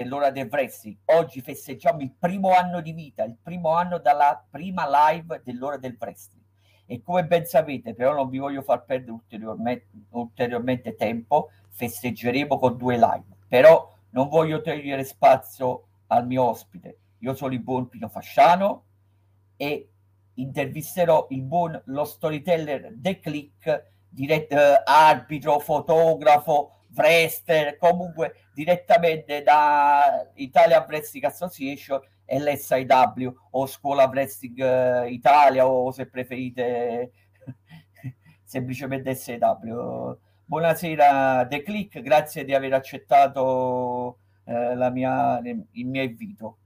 dell'ora del wrestling. Oggi festeggiamo il primo anno di vita, il primo anno dalla prima live dell'ora del wrestling. E come ben sapete, però non vi voglio far perdere ulteriormente, ulteriormente tempo, festeggeremo con due live. Però non voglio togliere spazio al mio ospite. Io sono il buon Pino Fasciano e intervisterò il buon lo storyteller The Click, diretto, eh, arbitro, fotografo, wrestler, comunque direttamente da Italia Wrestling Association e l'SIW o Scuola Wrestling uh, Italia o se preferite semplicemente SIW. Buonasera The Click, grazie di aver accettato eh, mia, il mio invito.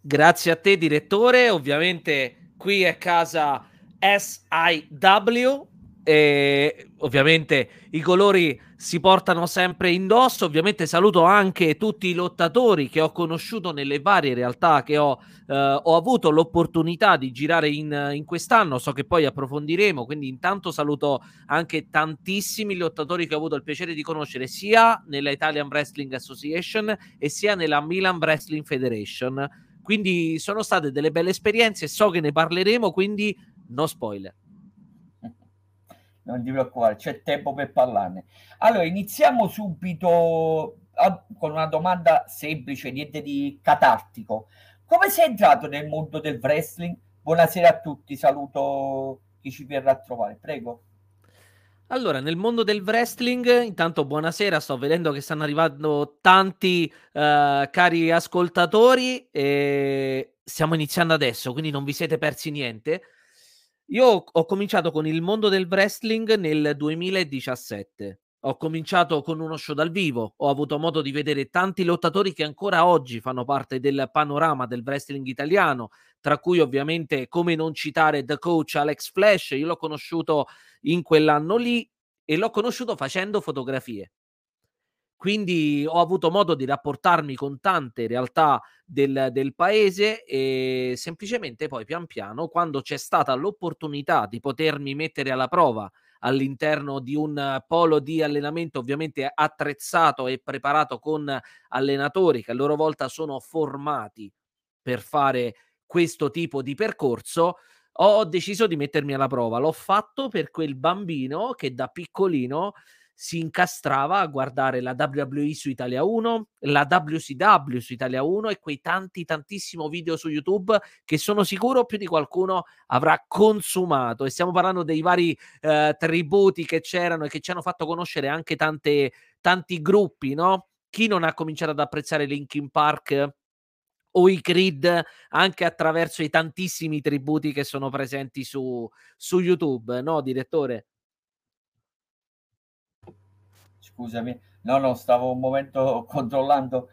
Grazie a te direttore, ovviamente qui è casa SIW e ovviamente i colori si portano sempre indosso. Ovviamente saluto anche tutti i lottatori che ho conosciuto nelle varie realtà che ho, eh, ho avuto l'opportunità di girare in, in, quest'anno. So che poi approfondiremo. Quindi, intanto saluto anche tantissimi lottatori che ho avuto il piacere di conoscere sia nella Italian Wrestling Association e sia nella Milan Wrestling Federation. Quindi sono state delle belle esperienze. So che ne parleremo, quindi no spoiler non ti preoccupare, c'è tempo per parlarne. Allora, iniziamo subito a, con una domanda semplice, niente di catartico. Come sei entrato nel mondo del wrestling? Buonasera a tutti, saluto chi ci verrà a trovare, prego. Allora, nel mondo del wrestling, intanto buonasera, sto vedendo che stanno arrivando tanti uh, cari ascoltatori e stiamo iniziando adesso, quindi non vi siete persi niente. Io ho cominciato con il mondo del wrestling nel 2017. Ho cominciato con uno show dal vivo, ho avuto modo di vedere tanti lottatori che ancora oggi fanno parte del panorama del wrestling italiano, tra cui ovviamente, come non citare The Coach Alex Flash, io l'ho conosciuto in quell'anno lì e l'ho conosciuto facendo fotografie. Quindi ho avuto modo di rapportarmi con tante realtà del, del, paese e semplicemente poi pian piano, quando c'è stata l'opportunità di potermi mettere alla prova all'interno di un polo di allenamento ovviamente attrezzato e preparato con allenatori che a loro volta sono formati per fare questo tipo di percorso, ho deciso di mettermi alla prova. L'ho fatto per quel bambino che da piccolino si incastrava a guardare la WWE su Italia 1, la WCW su Italia 1 e quei tanti tantissimo video su YouTube che sono sicuro più di qualcuno avrà consumato e stiamo parlando dei vari eh, tributi che c'erano e che ci hanno fatto conoscere anche tante, tanti gruppi, no? Chi non ha cominciato ad apprezzare Linkin Park o i Creed anche attraverso i tantissimi tributi che sono presenti su, su YouTube, no, direttore? Scusami, no, no, stavo un momento controllando.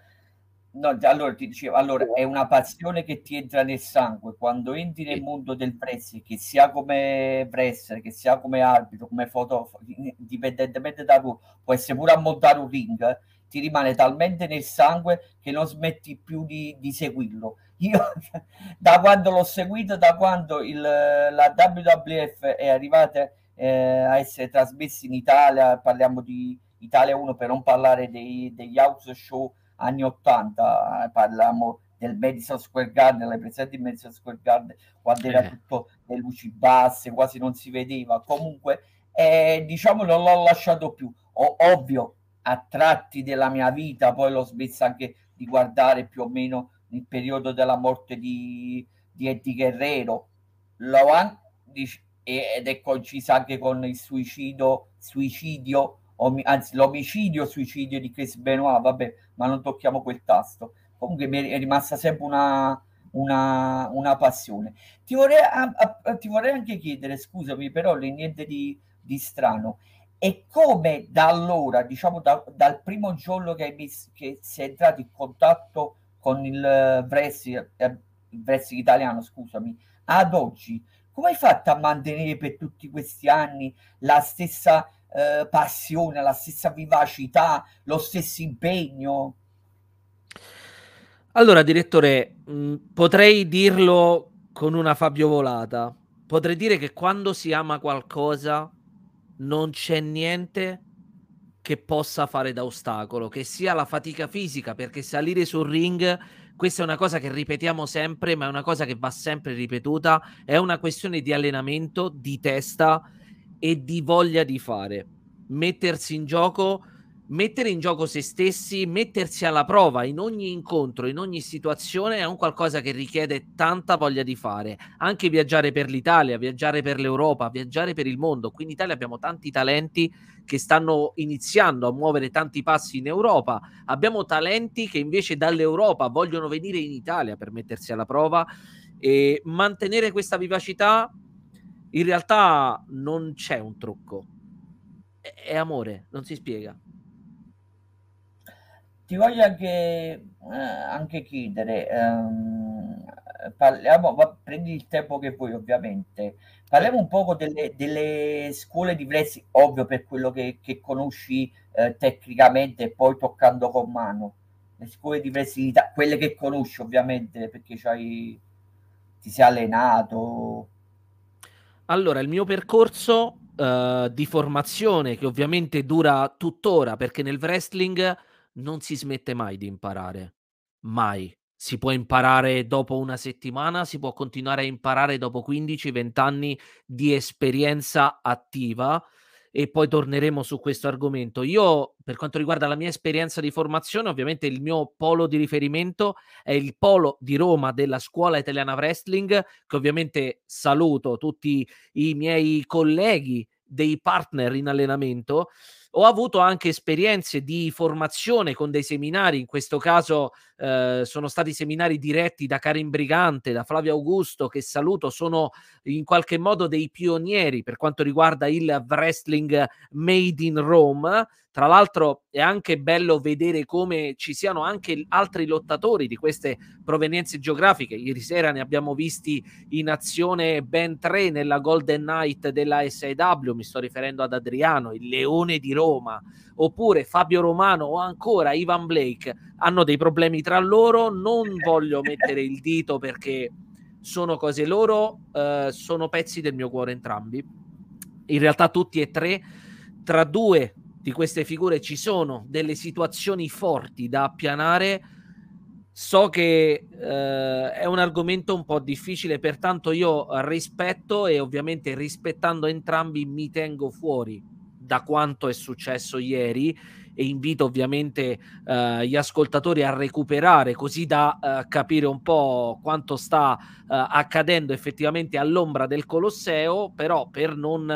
No, allora ti dicevo, allora è una passione che ti entra nel sangue quando entri nel mondo del wrestling, che sia come wrestler, che sia come arbitro, come fotografo, indipendentemente da tu, può essere pure a montare un ring, ti rimane talmente nel sangue che non smetti più di, di seguirlo. Io da quando l'ho seguito, da quando il, la WWF è arrivata eh, a essere trasmessa in Italia, parliamo di Italia 1 per non parlare dei, degli house show anni 80, eh, parliamo del Madison Square Garden, le presenti in Madison Square Garden, quando era eh. tutto le luci basse, quasi non si vedeva. Comunque, eh, diciamo, non l'ho lasciato più. O, ovvio, a tratti della mia vita, poi l'ho smesso anche di guardare più o meno il periodo della morte di, di Eddie Guerrero. Lo, ed è coinciso anche con il suicidio, suicidio om- anzi l'omicidio suicidio di Chris Benoit, vabbè, ma non tocchiamo quel tasto. Comunque mi è rimasta sempre una, una, una passione. Ti vorrei, a, a, ti vorrei, anche chiedere, scusami, però niente di, di strano. E come da allora, diciamo da, dal primo giorno che, hai che sei entrato in contatto con il wrestling, eh, wrestling italiano, scusami, ad oggi, come hai fatto a mantenere per tutti questi anni la stessa eh, passione, la stessa vivacità, lo stesso impegno? Allora, direttore, mh, mm, potrei dirlo con una Fabio Volata. Potrei dire che quando si ama qualcosa non c'è niente che possa fare da ostacolo, che sia la fatica fisica, perché salire sul ring, questa è una cosa che ripetiamo sempre, ma è una cosa che va sempre ripetuta, è una questione di allenamento, di testa e di voglia di fare. Mettersi in gioco mettere in gioco se stessi, mettersi alla prova in ogni incontro, in ogni situazione è un qualcosa che richiede tanta voglia di fare. Anche viaggiare per l'Italia, viaggiare per l'Europa, viaggiare per il mondo. Qui in Italia abbiamo tanti talenti che stanno iniziando a muovere tanti passi in Europa. Abbiamo talenti che invece dall'Europa vogliono venire in Italia per mettersi alla prova e mantenere questa vivacità in realtà non c'è un trucco. È amore, non si spiega ti voglio anche, eh, anche chiedere, ehm, parliamo, va, prendi il tempo che vuoi ovviamente, parliamo un poco delle, delle scuole di wrestling, ovvio per quello che, che conosci eh, tecnicamente e poi toccando con mano, le scuole di wrestling, quelle che conosci ovviamente perché ti sei allenato. Allora, il mio percorso Uh, di formazione che ovviamente dura tuttora perché nel wrestling non si smette mai di imparare. Mai. Si può imparare dopo una settimana, si può continuare a imparare dopo 15-20 anni di esperienza attiva e poi torneremo su questo argomento. Io, per quanto riguarda la mia esperienza di formazione, ovviamente il mio polo di riferimento è il polo di Roma della Scuola Italiana Wrestling, che ovviamente saluto tutti i miei colleghi dei partner in allenamento ho avuto anche esperienze di formazione con dei seminari, in questo caso eh, sono stati seminari diretti da Karim Brigante, da Flavio Augusto, che saluto, sono in qualche modo dei pionieri per quanto riguarda il wrestling made in Rome. Tra l'altro è anche bello vedere come ci siano anche altri lottatori di queste provenienze geografiche. Ieri sera ne abbiamo visti in azione ben tre nella Golden Night della SAW, mi sto riferendo ad Adriano, il leone di Roma, oppure Fabio Romano o ancora Ivan Blake. Hanno dei problemi tra loro, non voglio mettere il dito perché sono cose loro, eh, sono pezzi del mio cuore entrambi. In realtà tutti e tre, tra due di queste figure ci sono delle situazioni forti da appianare. So che eh, è un argomento un po' difficile, pertanto io rispetto e ovviamente rispettando entrambi mi tengo fuori da quanto è successo ieri e invito ovviamente uh, gli ascoltatori a recuperare così da uh, capire un po' quanto sta uh, accadendo effettivamente all'ombra del Colosseo, però per non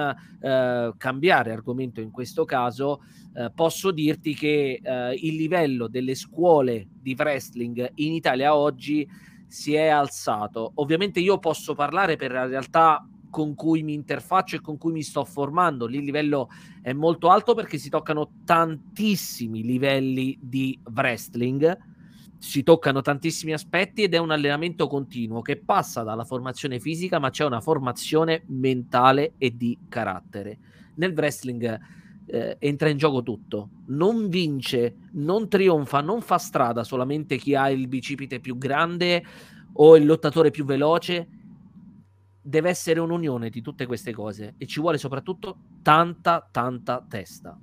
cambiare argomento in questo caso posso dirti che il livello delle scuole di wrestling in Italia oggi si è alzato. Ovviamente io posso parlare per la realtà con cui mi interfaccio e con cui mi sto formando. Lì il livello è molto alto perché si toccano tantissimi livelli di wrestling, si toccano tantissimi aspetti ed è un allenamento continuo che passa dalla formazione fisica, ma c'è una formazione mentale e di carattere. Nel wrestling eh, entra in gioco tutto. Non vince, non trionfa, non fa strada solamente chi ha il bicipite più grande o il lottatore più veloce deve essere un'unione di tutte queste cose e ci vuole soprattutto tanta, tanta testa.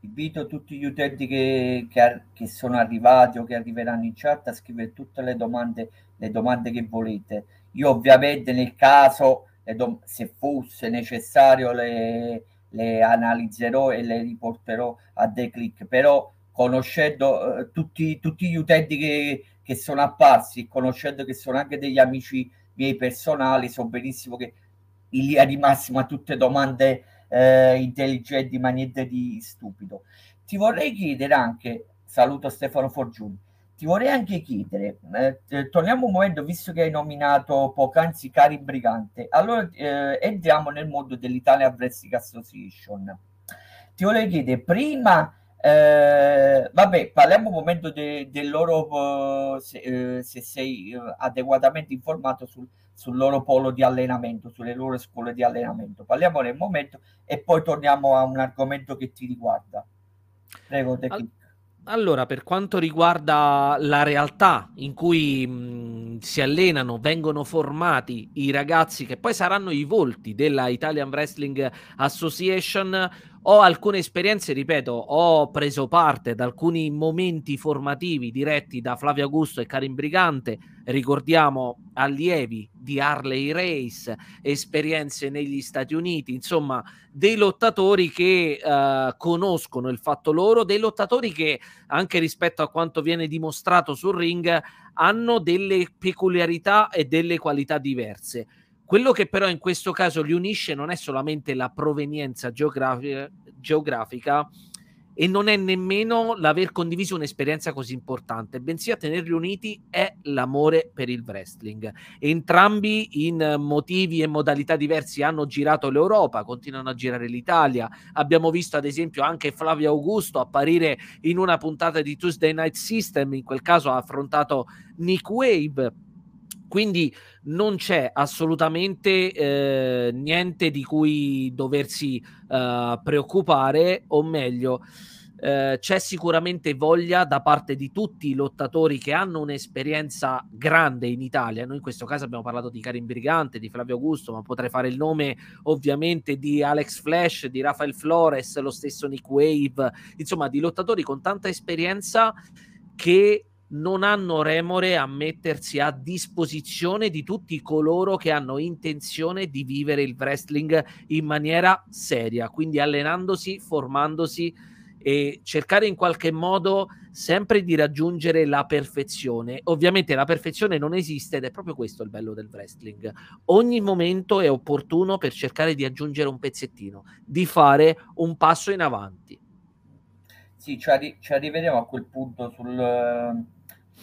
Invito tutti gli utenti che, che, che, sono arrivati o che arriveranno in chat a scrivere tutte le domande, le domande che volete. Io ovviamente nel caso, dom- se fosse necessario, le, le, analizzerò e le riporterò a dei click, però conoscendo uh, tutti, tutti, gli utenti che, che sono apparsi, conoscendo che sono anche degli amici miei personali, so benissimo che in linea di massima tutte domande eh, intelligenti, ma niente di stupido. Ti vorrei chiedere anche, saluto Stefano Forgiuni, ti vorrei anche chiedere, eh, torniamo un momento, visto che hai nominato poc'anzi Cari Brigante, allora eh, entriamo nel mondo dell'Italia Wrestling Association. Ti vorrei chiedere, prima eh, vabbè, parliamo un momento del de loro, se, eh, se sei eh, adeguatamente informato sul, sul, loro polo di allenamento, sulle loro scuole di allenamento. Parliamo nel momento e poi torniamo a un argomento che ti riguarda. Prego, te All- allora, per quanto riguarda la realtà in cui mh, si allenano, vengono formati i ragazzi che poi saranno i volti della Italian Wrestling Association, ho alcune esperienze, ripeto, ho preso parte ad alcuni momenti formativi diretti da Flavio Augusto e Karim Brigante, ricordiamo allievi di Harley Race, esperienze negli Stati Uniti, insomma, dei lottatori che uh, conoscono il fatto loro, dei lottatori che anche rispetto a quanto viene dimostrato sul ring hanno delle peculiarità e delle qualità diverse quello che però in questo caso li unisce non è solamente la provenienza geografica, geografica e non è nemmeno l'aver condiviso un'esperienza così importante, bensì a tenerli uniti è l'amore per il wrestling. Entrambi in motivi e modalità diversi hanno girato l'Europa, continuano a girare l'Italia. Abbiamo visto ad esempio anche Flavio Augusto apparire in una puntata di Tuesday Night System, in quel caso ha affrontato Nick Wave quindi non c'è assolutamente eh, niente di cui doversi eh, preoccupare, o meglio, eh, c'è sicuramente voglia da parte di tutti i lottatori che hanno un'esperienza grande in Italia. Noi in questo caso abbiamo parlato di Karim Brigante, di Flavio Augusto, ma potrei fare il nome ovviamente di Alex Flash, di Rafael Flores, lo stesso Nick Wave, insomma di lottatori con tanta esperienza che non hanno remore a mettersi a disposizione di tutti coloro che hanno intenzione di vivere il wrestling in maniera seria, quindi allenandosi, formandosi e cercare in qualche modo sempre di raggiungere la perfezione. Ovviamente la perfezione non esiste ed è proprio questo il bello del wrestling. Ogni momento è opportuno per cercare di aggiungere un pezzettino, di fare un passo in avanti. Sì, ci, arri- ci arriveremo a quel punto sul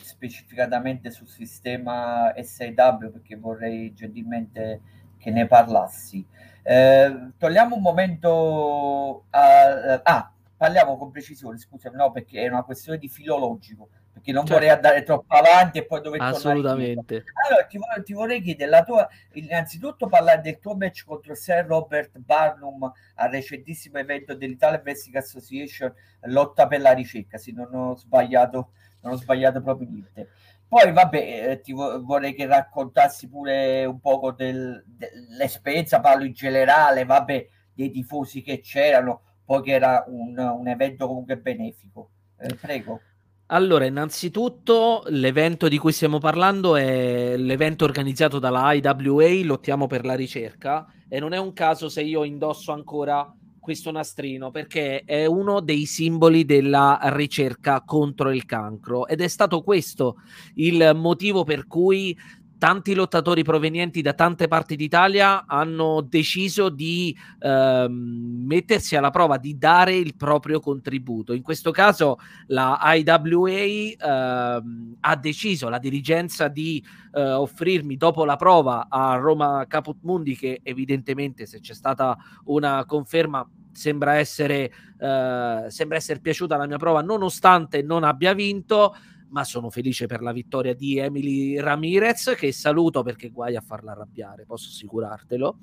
specificatamente sul sistema SIW perché vorrei gentilmente che ne parlassi. Eh, togliamo un momento a, ah, parliamo con precisione, scusami, no, perché è una questione di filologico, perché non certo. vorrei andare troppo avanti e poi dover Assolutamente. Allora, ti, ti, vorrei chiedere, la tua, innanzitutto parlare del tuo match contro Sir Robert Barnum al recentissimo evento dell'Italia Wrestling Association, lotta per la ricerca, se non ho sbagliato non ho sbagliato proprio niente. Poi, vabbè, eh, ti vo- vorrei che raccontassi pure un po' del, dell'esperienza, parlo in generale, vabbè, dei tifosi che c'erano, poi che era un, un evento comunque benefico. Eh, prego. Allora, innanzitutto l'evento di cui stiamo parlando è l'evento organizzato dalla IWA, Lottiamo per la ricerca, e non è un caso se io indosso ancora questo nastrino perché è uno dei simboli della ricerca contro il cancro ed è stato questo il motivo per cui tanti lottatori provenienti da tante parti d'Italia hanno deciso di ehm, mettersi alla prova, di dare il proprio contributo. In questo caso la IWA ehm, ha deciso, la dirigenza, di eh, offrirmi dopo la prova a Roma Caput Mundi, che evidentemente se c'è stata una conferma sembra essere, eh, sembra essere piaciuta la mia prova, nonostante non abbia vinto ma sono felice per la vittoria di Emily Ramirez che saluto perché guai a farla arrabbiare, posso assicurartelo.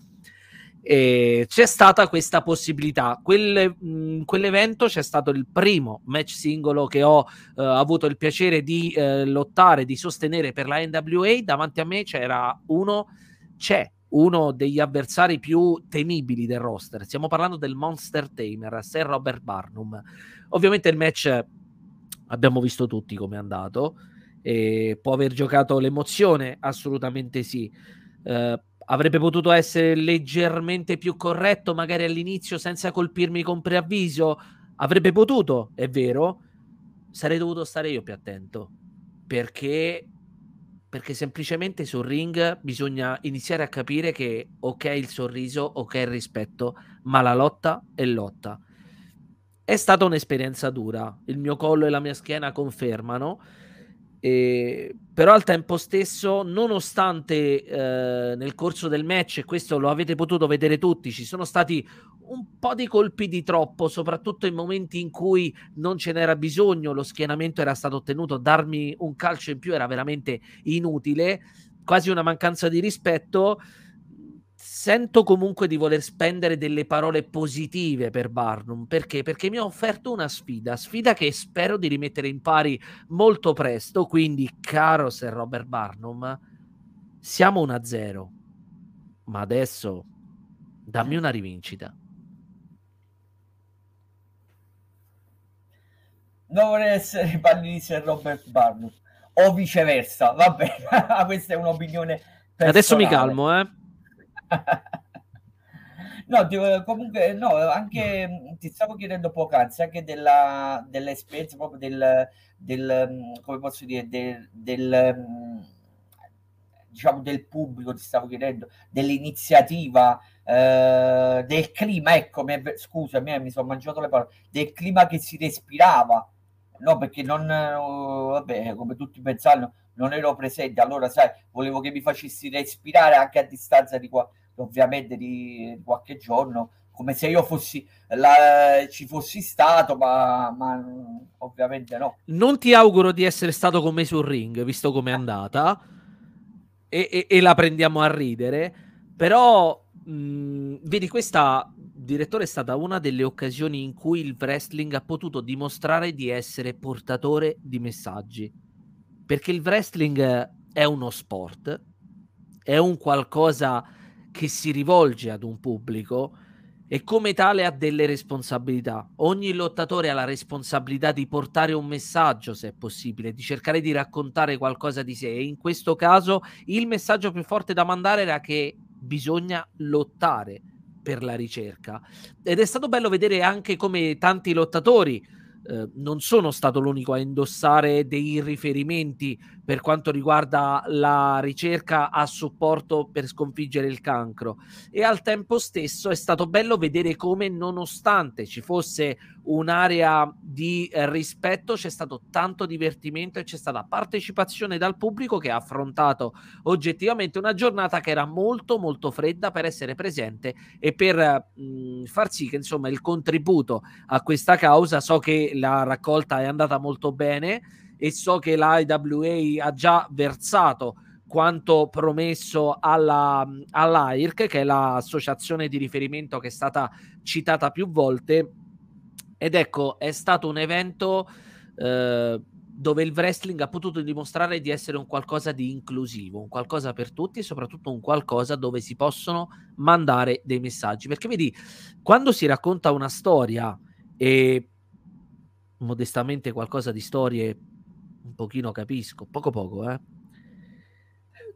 E c'è stata questa possibilità. Quel, mh, quell'evento c'è stato il primo match singolo che ho uh, avuto il piacere di uh, lottare, di sostenere per la NWA. Davanti a me c'era uno, c'è uno degli avversari più temibili del roster. Stiamo parlando del Monster Tamer, Sir Robert Barnum. Ovviamente il match abbiamo visto tutti come è andato. E può aver giocato l'emozione? Assolutamente sì. Eh, avrebbe potuto essere leggermente più corretto, magari all'inizio, senza colpirmi con preavviso? Avrebbe potuto, è vero. Sarei dovuto stare io più attento. Perché perché semplicemente sul ring bisogna iniziare a capire che ok il sorriso, ok il rispetto, ma la lotta è lotta. È stata un'esperienza dura, il mio collo e la mia schiena confermano, e, però al tempo stesso, nonostante eh, nel corso del match, e questo lo avete potuto vedere tutti, ci sono stati un po' di colpi di troppo, soprattutto in momenti in cui non ce n'era bisogno, lo schienamento era stato ottenuto, darmi un calcio in più era veramente inutile, quasi una mancanza di rispetto sento comunque di voler spendere delle parole positive per Barnum. Perché? Perché mi ha offerto una sfida, sfida che spero di rimettere in pari molto presto. Quindi, caro Sir Robert Barnum, siamo 1-0. Ma adesso dammi una rivincita. non vorrei essere Pallini e Robert Barlow o viceversa, vabbè, questa è un'opinione personale. Adesso mi calmo, eh. no, comunque, no, anche ti stavo chiedendo poc'anzi anche della, dell'esperienza proprio del, del come posso dire, del, del diciamo del pubblico, ti stavo chiedendo, dell'iniziativa, eh, del clima, ecco, mi, scusami, eh, mi sono mangiato le parole, del clima che si respirava, no, perché non, uh, vabbè, come tutti pensavano, non ero presente, allora sai, volevo che mi facessi respirare anche a distanza di qua, ovviamente di, qualche giorno, come se io fossi la, ci fossi stato, ma, ma, ovviamente no. Non ti auguro di essere stato con me sul ring, visto com'è andata, e, e, e la prendiamo a ridere, però mh, vedi, questa direttore è stata una delle occasioni in cui il wrestling ha potuto dimostrare di essere portatore di messaggi. Perché il wrestling è uno sport, è un qualcosa che si rivolge ad un pubblico e come tale ha delle responsabilità. Ogni lottatore ha la responsabilità di portare un messaggio, se è possibile, di cercare di raccontare qualcosa di sé. E in questo caso il messaggio più forte da mandare era che bisogna lottare per la ricerca. Ed è stato bello vedere anche come tanti lottatori eh, non sono stato l'unico a indossare dei riferimenti per quanto riguarda la ricerca a supporto per sconfiggere il cancro. E al tempo stesso è stato bello vedere come nonostante ci fosse un'area di eh, rispetto c'è stato tanto divertimento e c'è stata partecipazione dal pubblico che ha affrontato oggettivamente una giornata che era molto molto fredda per essere presente e per mh, mm, far sì che insomma il contributo a questa causa so che la raccolta è andata molto bene e so che la IWA ha già versato quanto promesso alla, all'AIRC, che è l'associazione di riferimento che è stata citata più volte. Ed ecco, è stato un evento eh, dove il wrestling ha potuto dimostrare di essere un qualcosa di inclusivo, un qualcosa per tutti e soprattutto un qualcosa dove si possono mandare dei messaggi. Perché vedi, quando si racconta una storia e modestamente qualcosa di storie un pochino capisco, poco poco, eh.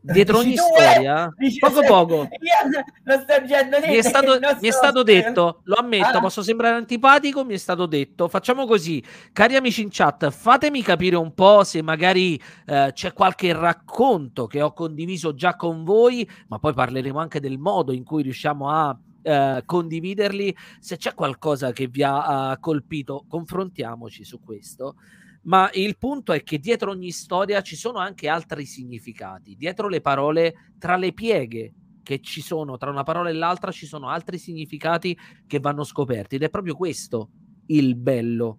Dietro ogni storia, eh, poco poco, mi è, stato, mi è stato detto, lo ammetto, ah. posso sembrare antipatico, mi è stato detto, facciamo così, cari amici in chat, fatemi capire un po' se magari eh, c'è qualche racconto che ho condiviso già con voi, ma poi parleremo anche del modo in cui riusciamo a Uh, condividerli. Se c'è qualcosa che vi ha uh, colpito, confrontiamoci su questo. Ma il punto è che dietro ogni storia ci sono anche altri significati. Dietro le parole, tra le pieghe che ci sono tra una parola e l'altra, ci sono altri significati che vanno scoperti. Ed è proprio questo il bello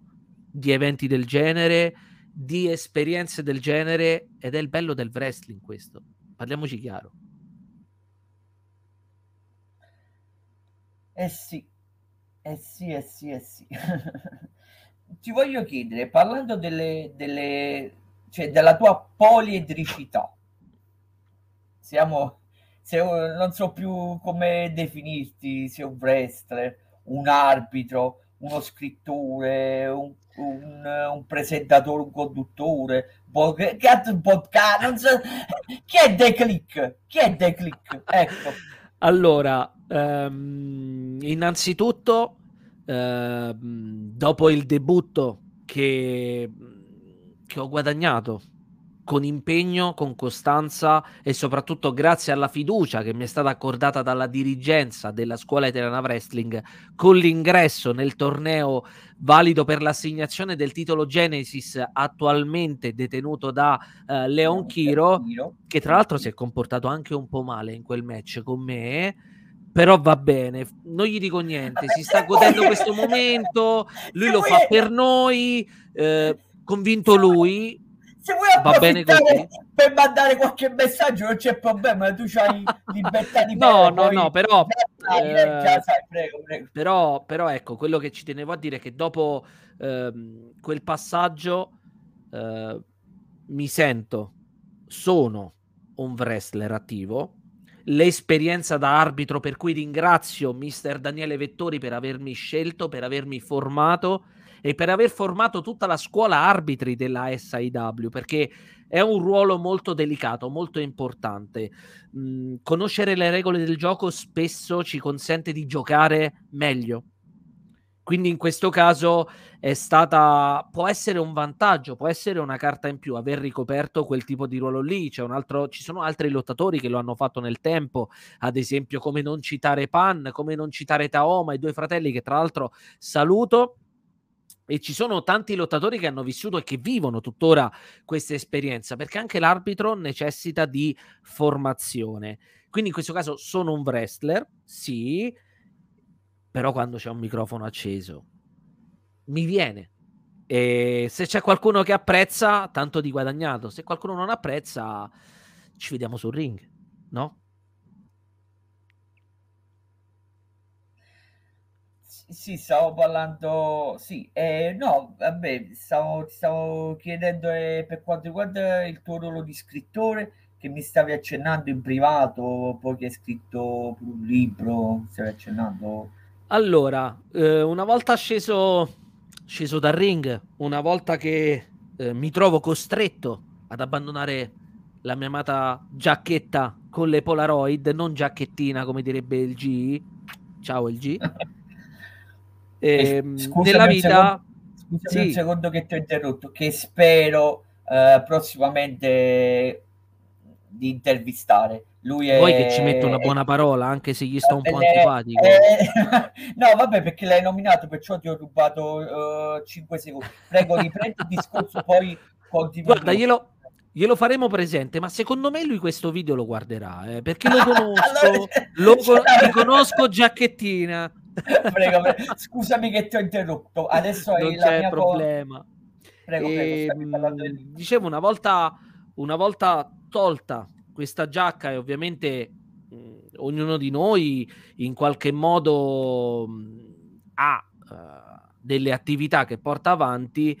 di eventi del genere, di esperienze del genere, ed è il bello del wrestling questo. Parliamoci chiaro. Eh sì, eh sì, eh sì, eh sì. Ti voglio chiedere, parlando delle, delle, cioè della tua poliedricità, siamo, se, non so più come definirti, se un wrestler, un arbitro, uno scrittore, un, un, un presentatore, un conduttore, che podcast, non so, chi è The Click? Chi è The Click? Ecco. Allora, um, innanzitutto uh, dopo il debutto che, che ho guadagnato con impegno, con costanza e soprattutto grazie alla fiducia che mi è stata accordata dalla dirigenza della scuola italiana wrestling con l'ingresso nel torneo valido per l'assegnazione del titolo Genesis attualmente detenuto da uh, Leon Chiro. che tra l'altro si è comportato anche un po' male in quel match con me però va bene, non gli dico niente, si sta godendo questo momento, lui lo fa per noi, eh, convinto lui, se vuoi va bene così. per mandare qualche messaggio non c'è problema, tu hai libertà di No, no, no, però, eh, sai, prego, prego. però però ecco, quello che ci tenevo a dire è che dopo eh, quel passaggio eh, mi sento sono un wrestler attivo l'esperienza da arbitro, per cui ringrazio mister Daniele Vettori per avermi scelto, per avermi formato e per aver formato tutta la scuola arbitri della SIW, perché è un ruolo molto delicato, molto importante. Mm, conoscere le regole del gioco spesso ci consente di giocare meglio. Quindi in questo caso è stata può essere un vantaggio, può essere una carta in più aver ricoperto quel tipo di ruolo lì. Altro, ci sono altri lottatori che lo hanno fatto nel tempo, ad esempio come non citare Pan, come non citare Taoma, i due fratelli che tra l'altro saluto e ci sono tanti lottatori che hanno vissuto e che vivono tuttora questa esperienza, perché anche l'arbitro necessita di formazione. Quindi in questo caso sono un wrestler, sì, però quando c'è un microfono acceso mi viene. E se c'è qualcuno che apprezza, tanto di guadagnato. Se qualcuno non apprezza, ci vediamo sul ring, no? Sì, stavo parlando, sì, eh, no, vabbè, stavo, stavo chiedendo eh, per quanto riguarda il tuo ruolo di scrittore, che mi stavi accennando in privato, poi che hai scritto un libro, stavi accennando. Allora, eh, una volta sceso, sceso dal ring, una volta che eh, mi trovo costretto ad abbandonare la mia amata giacchetta con le Polaroid, non giacchettina come direbbe il G, ciao il G. Eh, nella vita... Secondo, sì. un secondo che ti ho interrotto, che spero uh, prossimamente di intervistare. Lui è... Vuoi che ci metta una buona parola, anche se gli sto un po' antipatico? Eh, no, vabbè, perché l'hai nominato, perciò ti ho rubato uh, eh, 5 secondi. Prego, riprendi il discorso, poi continua. Guarda, glielo, glielo faremo presente, ma secondo me lui questo video lo guarderà, eh, perché lo conosco, allora, lo, lo conosco giacchettina. prego, scusami che ti ho interrotto. Adesso non c'è problema. Po- prego, prego, ehm, dicevo una volta, una volta tolta questa giacca e ovviamente mh, ognuno di noi in qualche modo mh, ha uh, delle attività che porta avanti.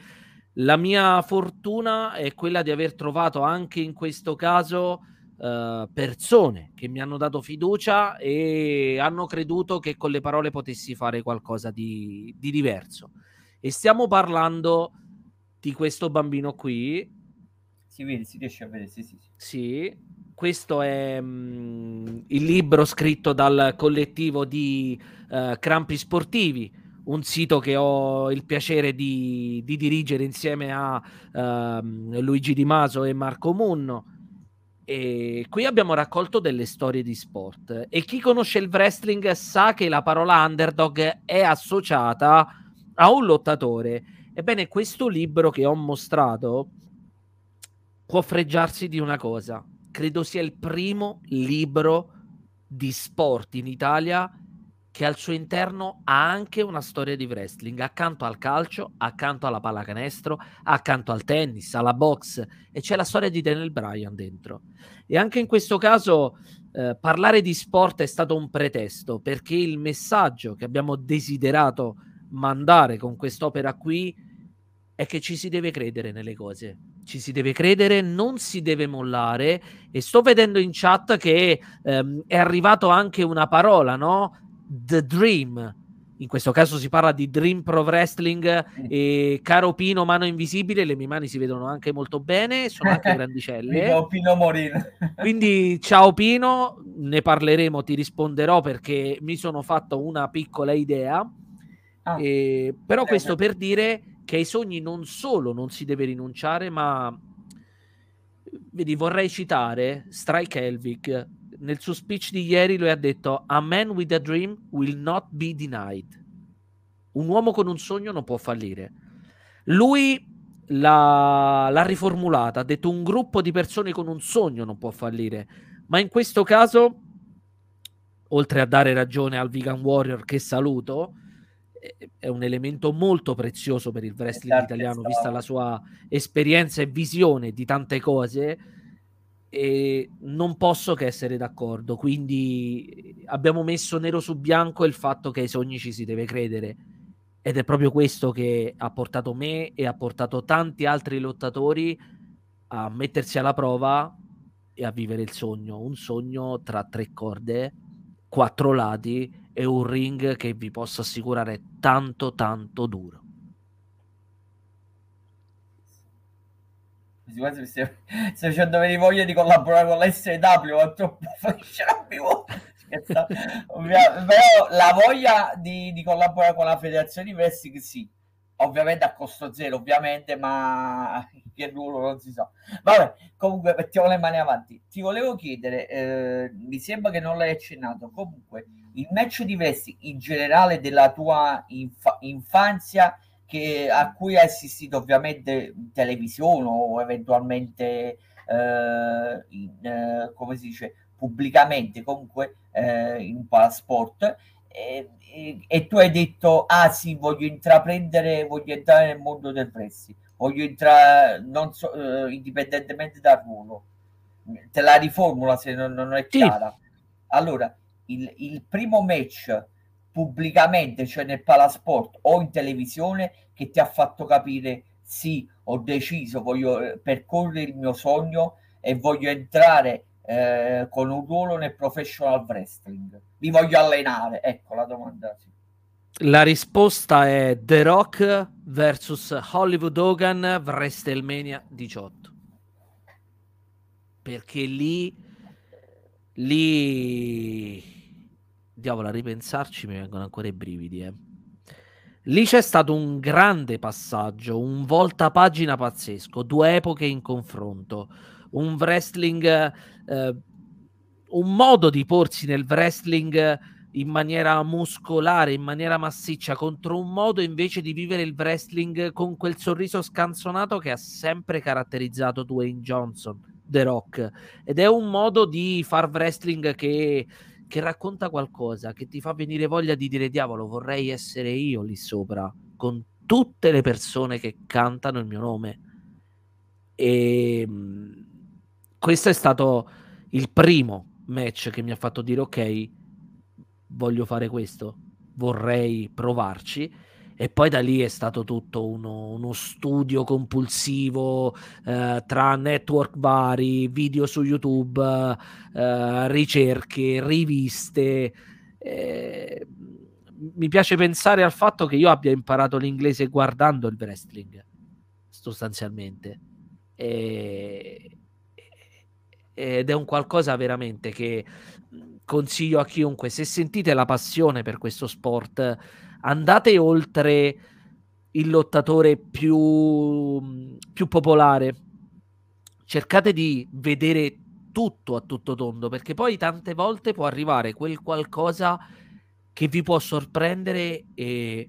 La mia fortuna è quella di aver trovato anche in questo caso uh, persone che mi hanno dato fiducia e hanno creduto che con le parole potessi fare qualcosa di, di diverso. E stiamo parlando di questo bambino qui. Si vede, si riesce a vedere, sì, sì. Sì, questo è um, il libro scritto dal collettivo di uh, Crampi Sportivi, un sito che ho il piacere di, di dirigere insieme a uh, Luigi Di Maso e Marco Munno. E qui abbiamo raccolto delle storie di sport e chi conosce il wrestling sa che la parola underdog è associata a un lottatore. Ebbene, questo libro che ho mostrato può freggiarsi di una cosa. Credo sia il primo libro di sport in Italia che al suo interno ha anche una storia di wrestling, accanto al calcio, accanto alla pallacanestro, accanto al tennis, alla box, e c'è la storia di Daniel Bryan dentro. E anche in questo caso eh, parlare di sport è stato un pretesto, perché il messaggio che abbiamo desiderato mandare con quest'opera qui è che ci si deve credere nelle cose. Ci si deve credere, non si deve mollare. E sto vedendo in chat che ehm, è arrivato anche una parola, no? The Dream. In questo caso si parla di Dream Pro Wrestling e caro Pino Mano Invisibile, le mie mani si vedono anche molto bene, sono anche grandicelle. Ciao Pino Morino. Quindi ciao Pino, ne parleremo, ti risponderò perché mi sono fatto una piccola idea. Ah, e, però questo per dire che ai sogni non solo non si deve rinunciare, ma vedi, vorrei citare Strike Helvig nel suo speech di ieri lui ha detto a man with a dream will not be denied. Un uomo con un sogno non può fallire. Lui l'ha, l'ha riformulata ha detto un gruppo di persone con un sogno non può fallire. Ma in questo caso oltre a dare ragione al vegan warrior che saluto è un elemento molto prezioso per il wrestling esatto, italiano esatto. vista la sua esperienza e visione di tante cose e non posso che essere d'accordo. Quindi abbiamo messo nero su bianco il fatto che ai sogni ci si deve credere. Ed è proprio questo che ha portato me e ha portato tanti altri lottatori a mettersi alla prova e a vivere il sogno. Un sogno tra tre corde, quattro lati e un ring che vi posso assicurare tanto tanto duro. quasi se, se cioè, avevi voglia di collaborare con l'SW è troppo sciabbivo però la voglia di, di, collaborare con la federazione di wrestling sì ovviamente a costo zero, ovviamente, ma che ruolo non si sa. Vabbè, comunque mettiamo le mani avanti. Ti volevo chiedere, eh, mi sembra che non l'hai accennato, comunque il match di wrestling in generale della tua inf- infanzia che, a cui hai assistito ovviamente in televisione o eventualmente eh, in, eh, come si dice pubblicamente comunque eh, in palasport e, e, e, tu hai detto ah sì voglio intraprendere voglio entrare nel mondo del wrestling voglio entrare non so, eh, indipendentemente dal ruolo te la riformula se non, non è chiara sì. allora il, il primo match pubblicamente, cioè nel palasport o in televisione, che ti ha fatto capire sì, ho deciso, voglio eh, percorrere il mio sogno e voglio entrare eh, con un ruolo nel professional wrestling. Mi voglio allenare. Ecco la domanda. Sì. La risposta è The Rock vs Hollywood Hogan WrestleMania 18. Perché lì lì diavolo, a ripensarci mi vengono ancora i brividi, eh. Lì c'è stato un grande passaggio, un volta pagina pazzesco, due epoche in confronto, un wrestling, eh, un modo di porsi nel wrestling in maniera muscolare, in maniera massiccia, contro un modo invece di vivere il wrestling con quel sorriso scanzonato che ha sempre caratterizzato Dwayne Johnson, The Rock. Ed è un modo di far wrestling che che racconta qualcosa, che ti fa venire voglia di dire diavolo, vorrei essere io lì sopra, con tutte le persone che cantano il mio nome. E ehm, questo è stato il primo match che mi ha fatto dire ok, voglio fare questo, vorrei provarci e poi da lì è stato tutto uno, uno studio compulsivo eh, tra network vari, video su YouTube, eh, ricerche, riviste. Eh, mi piace pensare al fatto che io abbia imparato l'inglese guardando il wrestling, sostanzialmente. E, ed è un qualcosa veramente che consiglio a chiunque. Se sentite la passione per questo sport, andate oltre il lottatore più, più popolare. Cercate di vedere tutto a tutto tondo, perché poi tante volte può arrivare quel qualcosa che vi può sorprendere e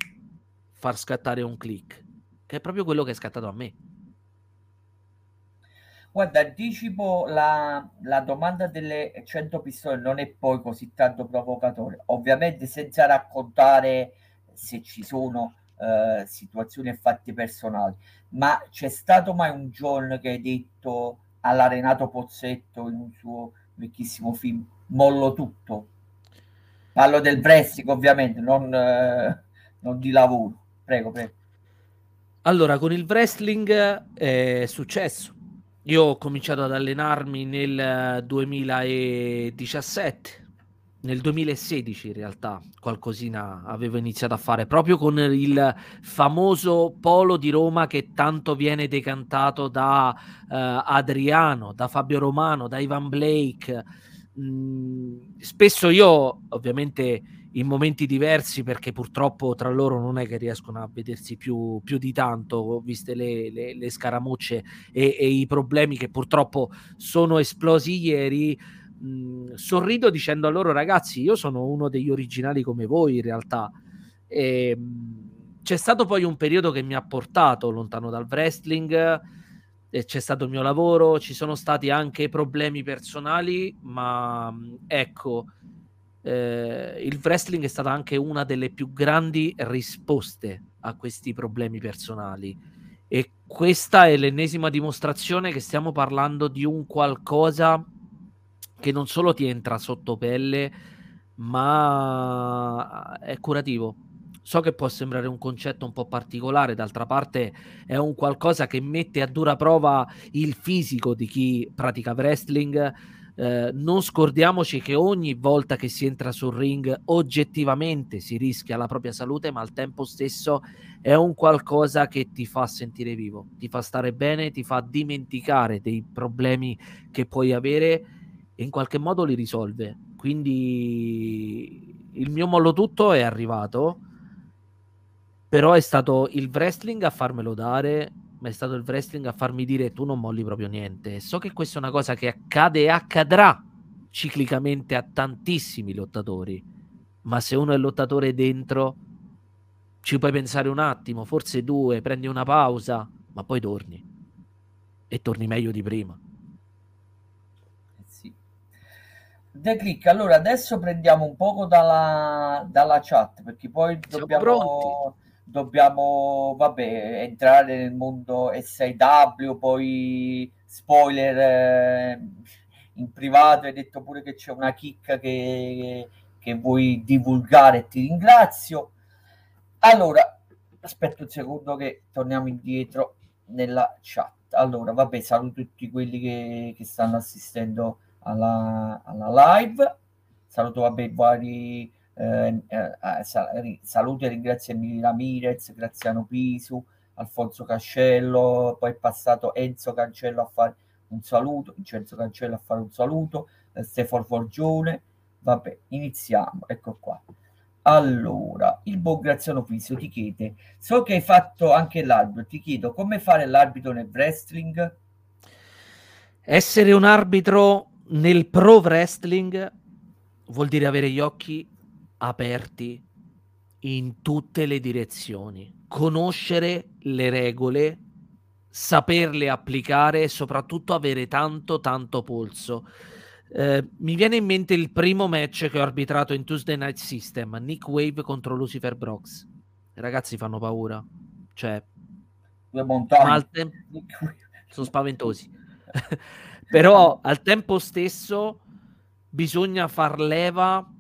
far scattare un click, che è proprio quello che è scattato a me. Guarda, anticipo la, la domanda delle 100 pistole non è poi così tanto provocatoria, ovviamente senza raccontare se ci sono eh, situazioni e fatti personali, ma c'è stato mai un giorno che hai detto alla Renato Pozzetto in un suo vecchissimo film mollo tutto? Parlo del wrestling ovviamente, non, eh, non di lavoro. Prego, prego. Allora, con il wrestling è successo. Io ho cominciato ad allenarmi nel 2017 nel 2016 in realtà qualcosina avevo iniziato a fare proprio con il famoso polo di Roma che tanto viene decantato da uh, Adriano, da Fabio Romano, da Ivan Blake. Mm, spesso io ovviamente in momenti diversi perché purtroppo tra loro non è che riescono a vedersi più, più di tanto viste le, le, le scaramucce e, e i problemi che purtroppo sono esplosi ieri. Mh, sorrido dicendo a loro ragazzi io sono uno degli originali come voi in realtà. E, mh, c'è stato poi un periodo che mi ha portato lontano dal wrestling c'è stato il mio lavoro ci sono stati anche problemi personali ma mh, ecco eh, il wrestling è stata anche una delle più grandi risposte a questi problemi personali e questa è l'ennesima dimostrazione che stiamo parlando di un qualcosa che non solo ti entra sotto pelle, ma è curativo. So che può sembrare un concetto un po' particolare, d'altra parte è un qualcosa che mette a dura prova il fisico di chi pratica wrestling, eh, non scordiamoci che ogni volta che si entra sul ring oggettivamente si rischia la propria salute, ma al tempo stesso è un qualcosa che ti fa sentire vivo, ti fa stare bene, ti fa dimenticare dei problemi che puoi avere e in qualche modo li risolve. Quindi il mio mollo tutto è arrivato, però è stato il wrestling a farmelo dare ma è stato il wrestling a farmi dire tu non molli proprio niente. So che questa è una cosa che accade e accadrà ciclicamente a tantissimi lottatori, ma se uno è lottatore dentro ci puoi pensare un attimo, forse due, prendi una pausa, ma poi torni e torni meglio di prima. Eh sì. The Click, allora adesso prendiamo un poco dalla, dalla chat perché poi Siamo dobbiamo... Pronti dobbiamo vabbè, entrare nel mondo SIW, poi spoiler eh, in privato, hai detto pure che c'è una chicca che, che vuoi divulgare ti ringrazio. Allora, aspetta un secondo che torniamo indietro nella chat. Allora, vabbè, saluto tutti quelli che, che stanno assistendo alla, alla live. Saluto, vabbè, vari eh, eh, saluto e ringrazio Emilio Ramirez, Graziano Pisu, Alfonso Cascello, poi è passato Enzo Cancello a fare un saluto, Vincenzo Cancello a fare un saluto, eh, Stefano Forgione, vabbè, iniziamo, ecco qua. Allora, il buon Graziano Piso ti chiede, so che hai fatto anche l'arbitro, ti chiedo come fare l'arbitro nel wrestling? Essere un arbitro nel pro wrestling vuol dire avere gli occhi aperti in tutte le direzioni, conoscere le regole, saperle applicare e soprattutto avere tanto tanto polso. Eh, mi viene in mente il primo match che ho arbitrato in Tuesday Night System, Nick Wave contro Lucifer Brox. I ragazzi fanno paura, cioè al tempo sono spaventosi. Però al tempo stesso bisogna far leva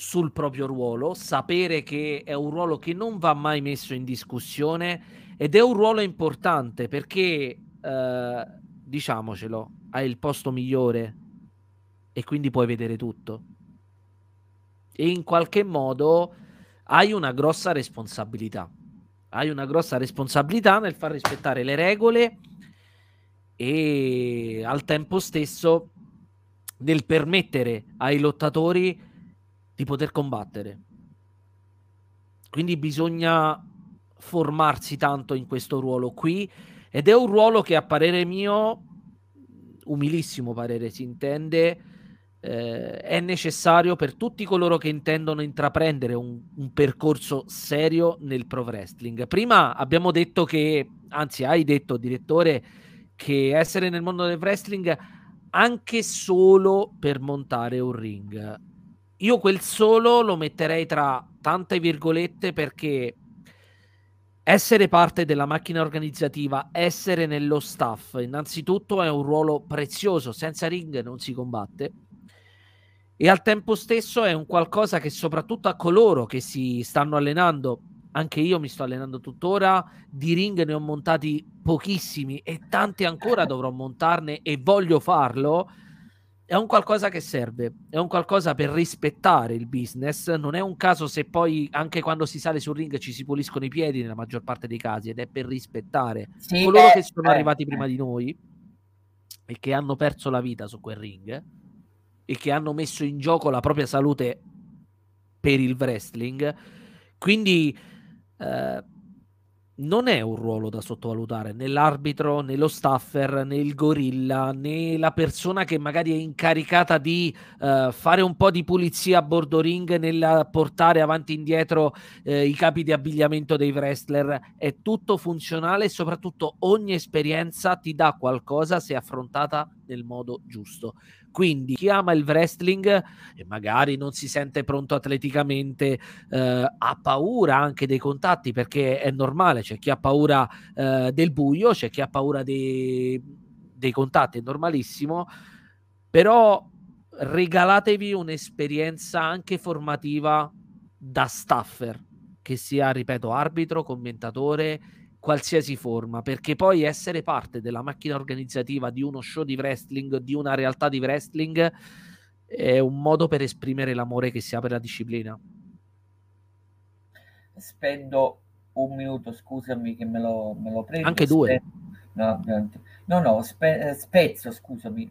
sul proprio ruolo, sapere che è un ruolo che non va mai messo in discussione ed è un ruolo importante perché, eh, diciamocelo, hai il posto migliore e quindi puoi vedere tutto. E in qualche modo hai una grossa responsabilità. Hai una grossa responsabilità nel far rispettare le regole e al tempo stesso nel permettere ai lottatori di poter combattere. Quindi bisogna formarsi tanto in questo ruolo qui ed è un ruolo che a parere mio, umilissimo parere si intende, eh, è necessario per tutti coloro che intendono intraprendere un, un, percorso serio nel pro wrestling. Prima abbiamo detto che, anzi hai detto direttore, che essere nel mondo del wrestling anche solo per montare un ring io quel solo lo metterei tra tante virgolette perché essere parte della macchina organizzativa, essere nello staff, innanzitutto è un ruolo prezioso, senza ring non si combatte. E al tempo stesso è un qualcosa che soprattutto a coloro che si stanno allenando, anche io mi sto allenando tuttora, di ring ne ho montati pochissimi e tanti ancora dovrò montarne e voglio farlo è un qualcosa che serve, è un qualcosa per rispettare il business. Non è un caso se poi anche quando si sale sul ring ci si puliscono i piedi nella maggior parte dei casi ed è per rispettare sì, coloro eh, che sono eh, arrivati prima di noi e che hanno perso la vita su quel ring e che hanno messo in gioco la propria salute per il wrestling. Quindi eh, non è un ruolo da sottovalutare né l'arbitro, né lo staffer, né il gorilla, né la persona che magari è incaricata di uh, fare un po' di pulizia a bordo ring nel portare avanti e indietro uh, i capi di abbigliamento dei wrestler. È tutto funzionale e soprattutto ogni esperienza ti dà qualcosa se affrontata nel modo giusto. Quindi chi ama il wrestling e magari non si sente pronto atleticamente, eh, ha paura anche dei contatti perché è normale, c'è chi ha paura eh, del buio, c'è chi ha paura dei, dei contatti, è normalissimo, però regalatevi un'esperienza anche formativa da staffer, che sia, ripeto, arbitro, commentatore, qualsiasi forma, perché poi essere parte della macchina organizzativa di uno show di wrestling, di una realtà di wrestling, è un modo per esprimere l'amore che si ha per la disciplina. Spendo un minuto, scusami che me lo, me lo prendo. Anche due. No, no, no spe- spezzo, scusami,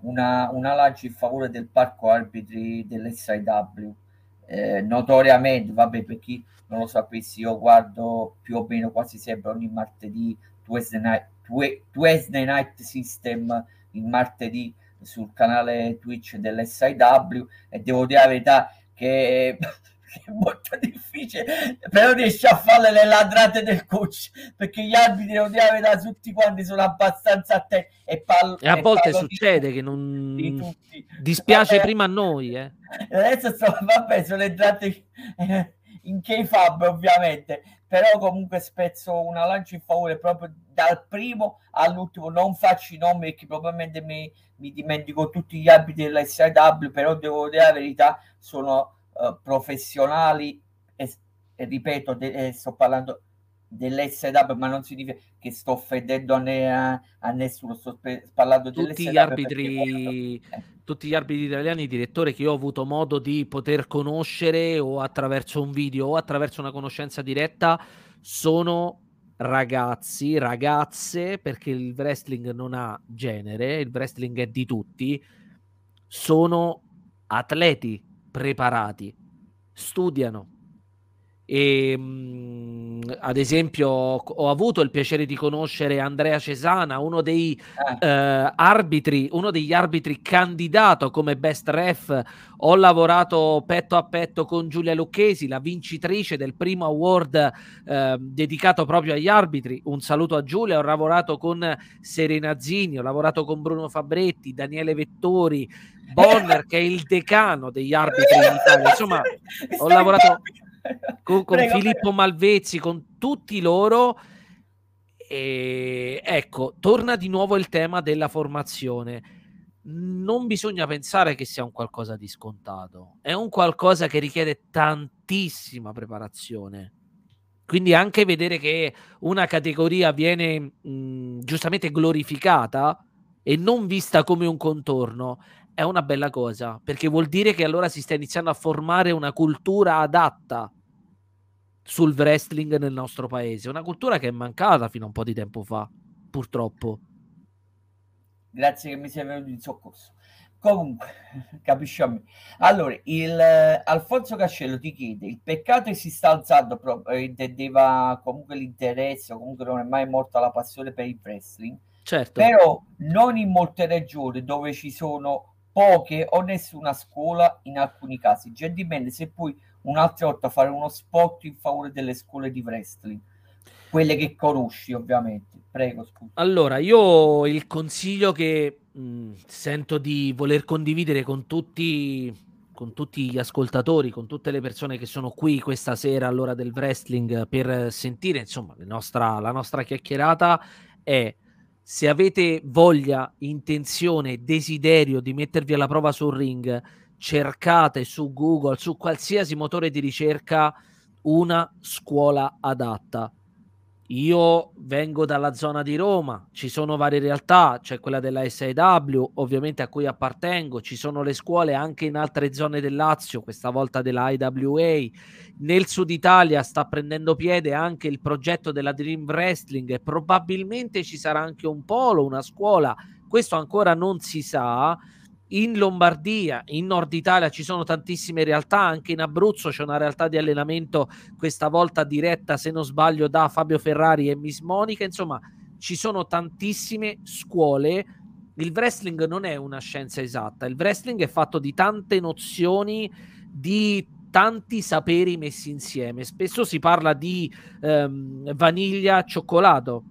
una, una lancia in favore del parco arbitri dell'SIW. Eh, notoriamente, vabbè, per chi non lo sapessi, io guardo più o meno quasi sempre ogni martedì Tuesday Night, Tuesday Night System il martedì sul canale Twitch dell'SIW e devo dire la verità che è molto difficile, però riesce a fare le ladrate del coach perché gli arbitri devo dire la verità tutti quanti sono abbastanza attenti e, parlo, e a volte succede di, che non dispiace vabbè, prima a noi eh. adesso sto, vabbè sono entrati eh, in K-Fab ovviamente. Però comunque spezzo una lancia in favore proprio dal primo all'ultimo. Non faccio i nomi perché probabilmente mi, mi dimentico tutti gli abiti dell'SIW però devo dire la verità sono uh, professionali e, e ripeto de, eh, sto parlando dell'SW ma non significa che sto offendendo a, ne, a, a nessuno sto spe- parlando tutti gli arbitri perché... Tutti gli arbitri italiani, direttore che io ho avuto modo di poter conoscere o attraverso un video o attraverso una conoscenza diretta, sono ragazzi, ragazze, perché il wrestling non ha genere, il wrestling è di tutti, sono atleti preparati, studiano, e, ehm, mh, ad esempio, ho avuto il piacere di conoscere Andrea Cesana, uno dei eh. eh, arbitri, uno degli arbitri candidato come best ref. Ho lavorato petto a petto con Giulia Lucchesi, la vincitrice del primo award eh, dedicato proprio agli arbitri. Un saluto a Giulia. Ho lavorato con Serena Zini, ho lavorato con Bruno Fabretti, Daniele Vettori, Bonner, che è il decano degli arbitri in Italia. Insomma, ho lavorato con, con prego, Filippo prego. Malvezzi, con tutti loro. E ecco, torna di nuovo il tema della formazione. Non bisogna pensare che sia un qualcosa di scontato, è un qualcosa che richiede tantissima preparazione. Quindi anche vedere che una categoria viene mh, giustamente glorificata e non vista come un contorno è una bella cosa, perché vuol dire che allora si sta iniziando a formare una cultura adatta sul wrestling nel nostro paese, una cultura che è mancata fino a un po' di tempo fa, purtroppo. Grazie che mi sei venuto in soccorso. Comunque, capisci a me. Allora, il, eh, Alfonso Cascello ti chiede, il peccato che si sta alzando, proprio, eh, intendeva comunque l'interesse, comunque non è mai morta la passione per il wrestling, certo. però non in molte regioni dove ci sono poche o nessuna scuola in alcuni casi. Gentilmente, se poi un'altra volta fare uno spot in favore delle scuole di wrestling, quelle che conosci ovviamente. Prego, scusa. Allora, io il consiglio che mh, sento di voler condividere con tutti, con tutti gli ascoltatori, con tutte le persone che sono qui questa sera all'ora del wrestling per sentire insomma nostra, la nostra chiacchierata è se avete voglia, intenzione, desiderio di mettervi alla prova sul ring, cercate su Google, su qualsiasi motore di ricerca, una scuola adatta. Io vengo dalla zona di Roma, ci sono varie realtà, c'è quella della SIW, ovviamente a cui appartengo, ci sono le scuole anche in altre zone del Lazio, questa volta della IWA. Nel sud Italia sta prendendo piede anche il progetto della Dream Wrestling e probabilmente ci sarà anche un polo, una scuola, questo ancora non si sa in Lombardia, in Nord Italia ci sono tantissime realtà, anche in Abruzzo c'è una realtà di allenamento, questa volta diretta, se non sbaglio, da Fabio Ferrari e Miss Monica, insomma ci sono tantissime scuole. Il wrestling non è una scienza esatta, il wrestling è fatto di tante nozioni, di tanti saperi messi insieme. Spesso si parla di ehm, vaniglia, cioccolato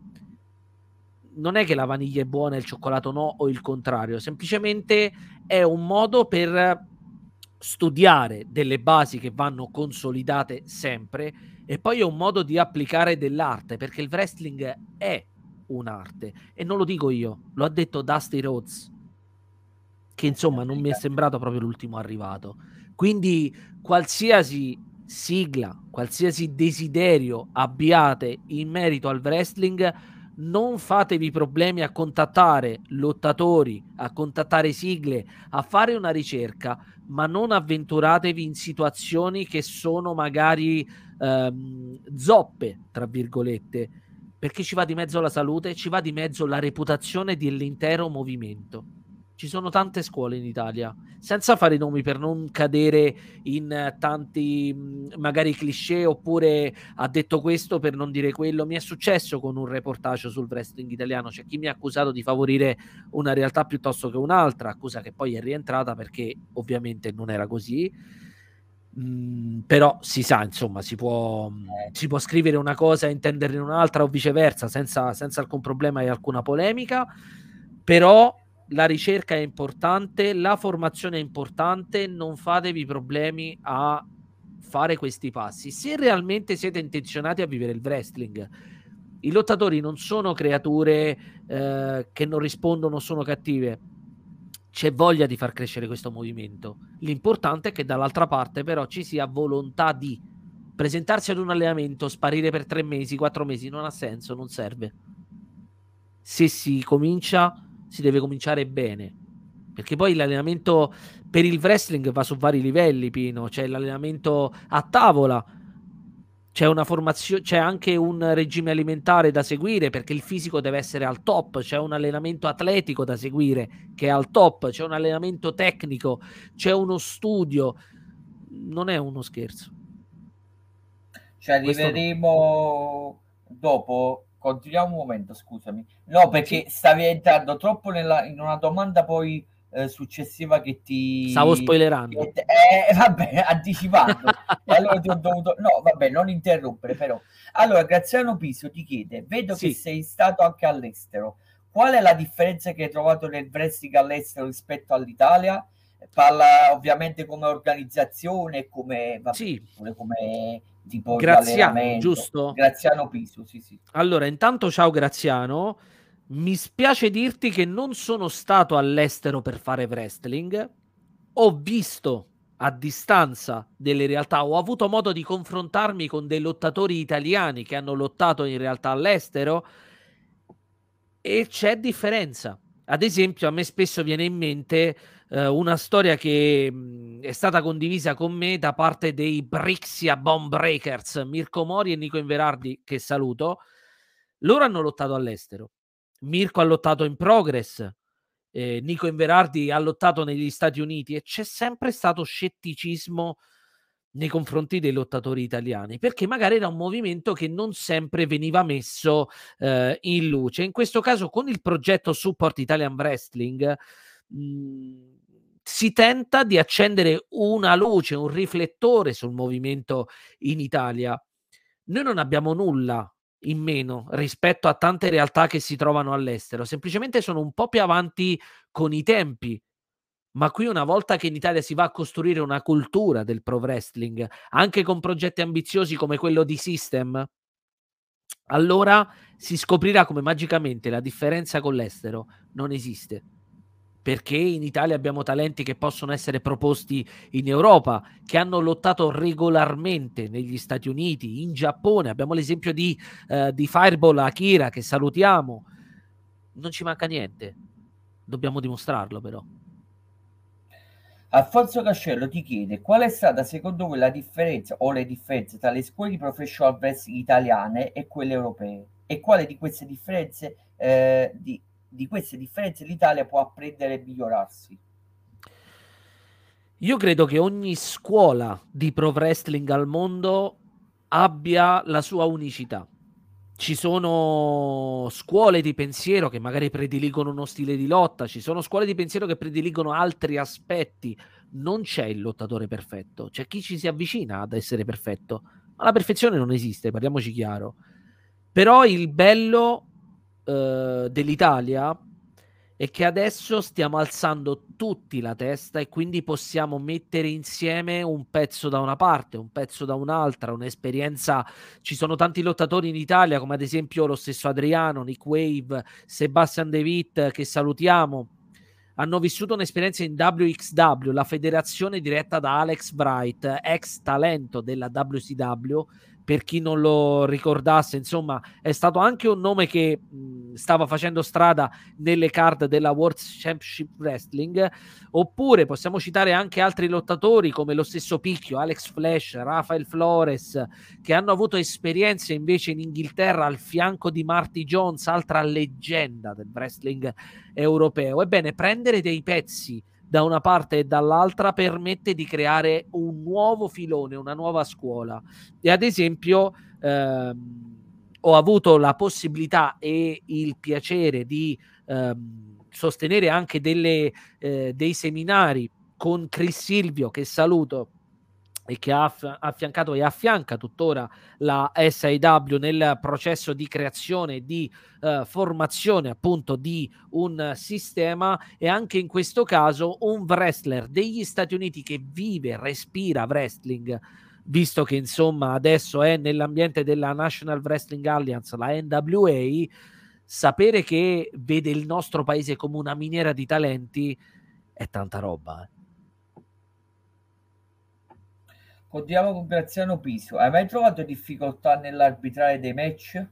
non è che la vaniglia è buona e il cioccolato no, o il contrario, semplicemente è un modo per studiare delle basi che vanno consolidate sempre e poi è un modo di applicare dell'arte, perché il wrestling è un'arte e non lo dico io, lo ha detto Dusty Rhodes, che insomma non mi è sembrato proprio l'ultimo arrivato. Quindi qualsiasi sigla, qualsiasi desiderio abbiate in merito al wrestling, non fatevi problemi a contattare lottatori, a contattare sigle, a fare una ricerca, ma non avventuratevi in situazioni che sono magari ehm, zoppe, tra virgolette, perché ci va di mezzo la salute, ci va di mezzo la reputazione dell'intero movimento. Ci sono tante scuole in Italia, senza fare nomi per non cadere in tanti mm, magari cliché oppure ha detto questo per non dire quello. Mi è successo con un reportage sul wrestling italiano, c'è chi mi ha accusato di favorire una realtà piuttosto che un'altra, accusa che poi è rientrata perché ovviamente non era così. Mm, però si sa, insomma, si può, si può, scrivere una cosa e intenderne un'altra o viceversa senza, senza alcun problema e alcuna polemica. Però la ricerca è importante, la formazione è importante, non fatevi problemi a fare questi passi. Se realmente siete intenzionati a vivere il wrestling, i lottatori non sono creature eh, che non rispondono, sono cattive. C'è voglia di far crescere questo movimento. L'importante è che dall'altra parte però ci sia volontà di presentarsi ad un allenamento, sparire per tre mesi, quattro mesi, non ha senso, non serve. Se si comincia si deve cominciare bene. Perché poi l'allenamento per il wrestling va su vari livelli, Pino. C'è l'allenamento a tavola, c'è una formazione, c'è anche un regime alimentare da seguire perché il fisico deve essere al top, c'è un allenamento atletico da seguire che è al top, c'è un allenamento tecnico, c'è uno studio. Non è uno scherzo. Ci arriveremo no. dopo continuiamo un momento, scusami. No, perché stavi entrando troppo nella, in una domanda poi eh, successiva che ti... Stavo spoilerando. Che, eh, vabbè, anticipando. allora ti ho dovuto... No, vabbè, non interrompere però. Allora, Graziano Piso ti chiede, vedo sì. che sei stato anche all'estero. Qual è la differenza che hai trovato nel wrestling all'estero rispetto all'Italia? Parla ovviamente come organizzazione, come, vabbè, sì. come tipo Graziano, giusto? Graziano Piso, sì, sì. Allora, intanto ciao Graziano. Mi spiace dirti che non sono stato all'estero per fare wrestling. Ho visto a distanza delle realtà, ho avuto modo di confrontarmi con dei lottatori italiani che hanno lottato in realtà all'estero e c'è differenza. Ad esempio, a me spesso viene in mente eh, una storia che mh, mhmm, è stata condivisa con me da parte dei Brixia Bomb Breakers, Mirko Mori e Nico Inverardi, che saluto. Loro hanno lottato all'estero. Mirko ha lottato in Progress, eh, Nico Inverardi ha lottato negli Stati Uniti e c'è sempre stato scetticismo nei confronti dei lottatori italiani, perché magari era un movimento che non sempre veniva messo eh, in luce. In questo caso, con il progetto Support Italian Wrestling, mh, mhmm, si tenta di accendere una luce, un riflettore sul movimento in Italia. Noi non abbiamo nulla in meno rispetto a tante realtà che si trovano all'estero, semplicemente sono un po' più avanti con i tempi. Ma qui una volta che in Italia si va a costruire una cultura del pro wrestling, anche con progetti ambiziosi come quello di System, allora si scoprirà come magicamente la differenza con l'estero non esiste perché in Italia abbiamo talenti che possono essere proposti in Europa, che hanno lottato regolarmente negli Stati Uniti, in Giappone. Abbiamo l'esempio di, uh, di Fireball Akira, che salutiamo. Non ci manca niente, dobbiamo dimostrarlo però. Alfonso Cascello ti chiede qual è stata secondo voi la differenza o le differenze tra le scuole di professional wrestling italiane e quelle europee e quale di queste differenze eh, di, di queste differenze l'Italia può apprendere e migliorarsi? Io credo che ogni scuola di pro wrestling al mondo abbia la sua unicità. Ci sono scuole di pensiero che magari prediligono uno stile di lotta, ci sono scuole di pensiero che prediligono altri aspetti. Non c'è il lottatore perfetto, c'è chi ci si avvicina ad essere perfetto, ma la perfezione non esiste, parliamoci chiaro. Però il bello eh, dell'Italia è che adesso stiamo alzando tutti la testa e quindi possiamo mettere insieme un pezzo da una parte, un pezzo da un'altra, un'esperienza. Ci sono tanti lottatori in Italia, come ad esempio lo stesso Adriano, Nick Wave, Sebastian De Witt, che salutiamo. hanno vissuto un'esperienza in WXW, la federazione diretta da Alex Bright, ex talento della WCW, per chi non lo ricordasse, insomma, è stato anche un nome che mh, stava facendo strada nelle card della World Championship Wrestling. Oppure possiamo citare anche altri lottatori come lo stesso Picchio, Alex Flash, Rafael Flores, che hanno avuto esperienze invece in Inghilterra al fianco di Marty Jones, altra leggenda del wrestling europeo. Ebbene, prendere dei pezzi da una parte e dall'altra permette di creare un nuovo filone, una nuova scuola. E ad esempio ehm, ho avuto la possibilità e il piacere di ehm, sostenere anche delle, eh, dei seminari con Chris Silvio, che saluto, e che ha affiancato e affianca tuttora la SIW nel processo di creazione di uh, formazione appunto di un sistema e anche in questo caso un wrestler degli Stati Uniti che vive, respira wrestling visto che insomma adesso è nell'ambiente della National Wrestling Alliance, la NWA, sapere che vede il nostro paese come una miniera di talenti è tanta roba. Eh. Continuiamo con Graziano Piso. Hai mai trovato difficoltà nell'arbitrare dei match?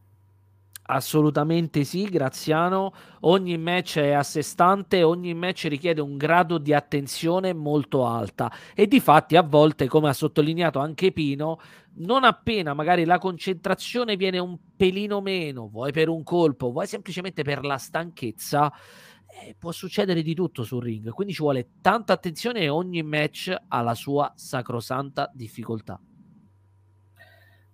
Assolutamente sì, Graziano. Ogni match è a sé stante, ogni match richiede un grado di attenzione molto alta e di fatti a volte, come ha sottolineato anche Pino, non appena magari la concentrazione viene un pelino meno, vuoi per un colpo, vuoi semplicemente per la stanchezza, eh, può succedere di tutto sul ring, quindi ci vuole tanta attenzione e ogni match ha la sua sacrosanta difficoltà.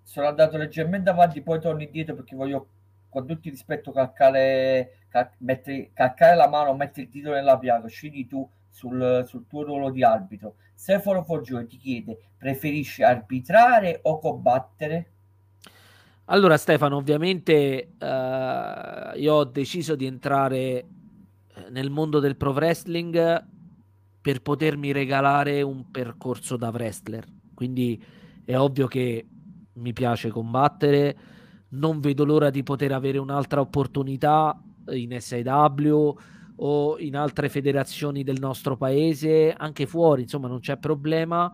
Sono andato leggermente avanti, poi torno indietro perché voglio con tutto il rispetto calcare, cal- mettere, calcare la mano, mettere il dito nella piaga, scegli tu sul, sul, tuo ruolo di arbitro. Stefano Foggione ti chiede, preferisci arbitrare o combattere? Allora Stefano, ovviamente uh, io ho deciso di entrare nel mondo del pro wrestling per potermi regalare un percorso da wrestler. Quindi è ovvio che mi piace combattere, non vedo l'ora di poter avere un'altra opportunità in SIW o in altre federazioni del nostro paese, anche fuori, insomma non c'è problema,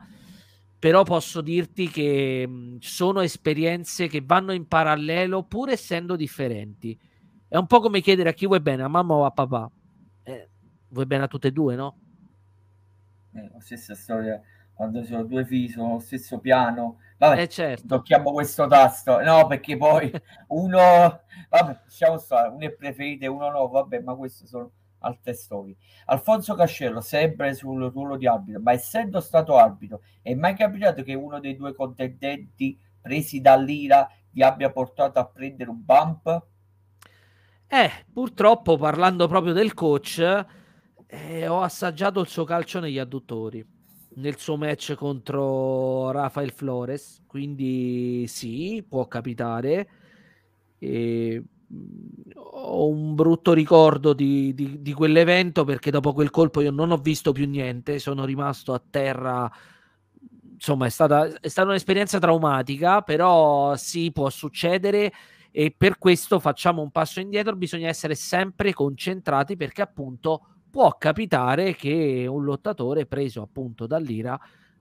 però posso dirti che sono esperienze che vanno in parallelo pur essendo differenti. È un po' come chiedere a chi vuoi bene, a mamma o a papà vuoi bene a tutte e due, no? Eh, la stessa storia quando sono due figli sullo stesso piano. Vabbè, eh certo. tocchiamo questo tasto. No, perché poi uno, vabbè, diciamo stare, uno è preferito e uno no, vabbè, ma queste sono altre storie. Alfonso Cascello, sempre sul ruolo di arbitro, ma essendo stato arbitro, è mai capitato che uno dei due contendenti presi dall'ira vi abbia portato a prendere un bump? Eh, purtroppo parlando proprio del coach, eh, ho assaggiato il suo calcio negli adduttori nel suo match contro Rafael Flores, quindi sì, può capitare. E, ho un brutto ricordo di, di, di, quell'evento perché dopo quel colpo io non ho visto più niente, sono rimasto a terra. Insomma, è stata, è stata un'esperienza traumatica, però sì, può succedere e per questo facciamo un passo indietro, bisogna essere sempre concentrati perché appunto può capitare che un lottatore preso appunto dall'ira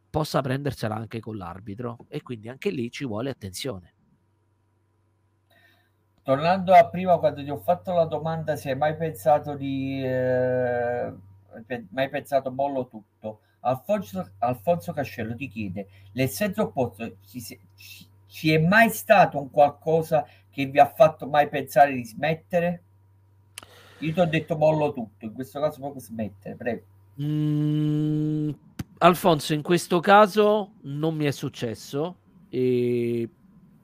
possa prendersela anche con l'arbitro e quindi anche lì ci vuole attenzione. Tornando a prima quando ti ho fatto la domanda se hai mai pensato di eh, mai pensato mollo tutto Alfonso, Alfonso Cascello ti chiede nel senso opposto ci, ci, ci è mai stato un qualcosa che vi ha fatto mai pensare di smettere? Io ti ho detto mollo tutto, in questo caso proprio smettere, prego. Mm, Alfonso, in questo caso non mi è successo e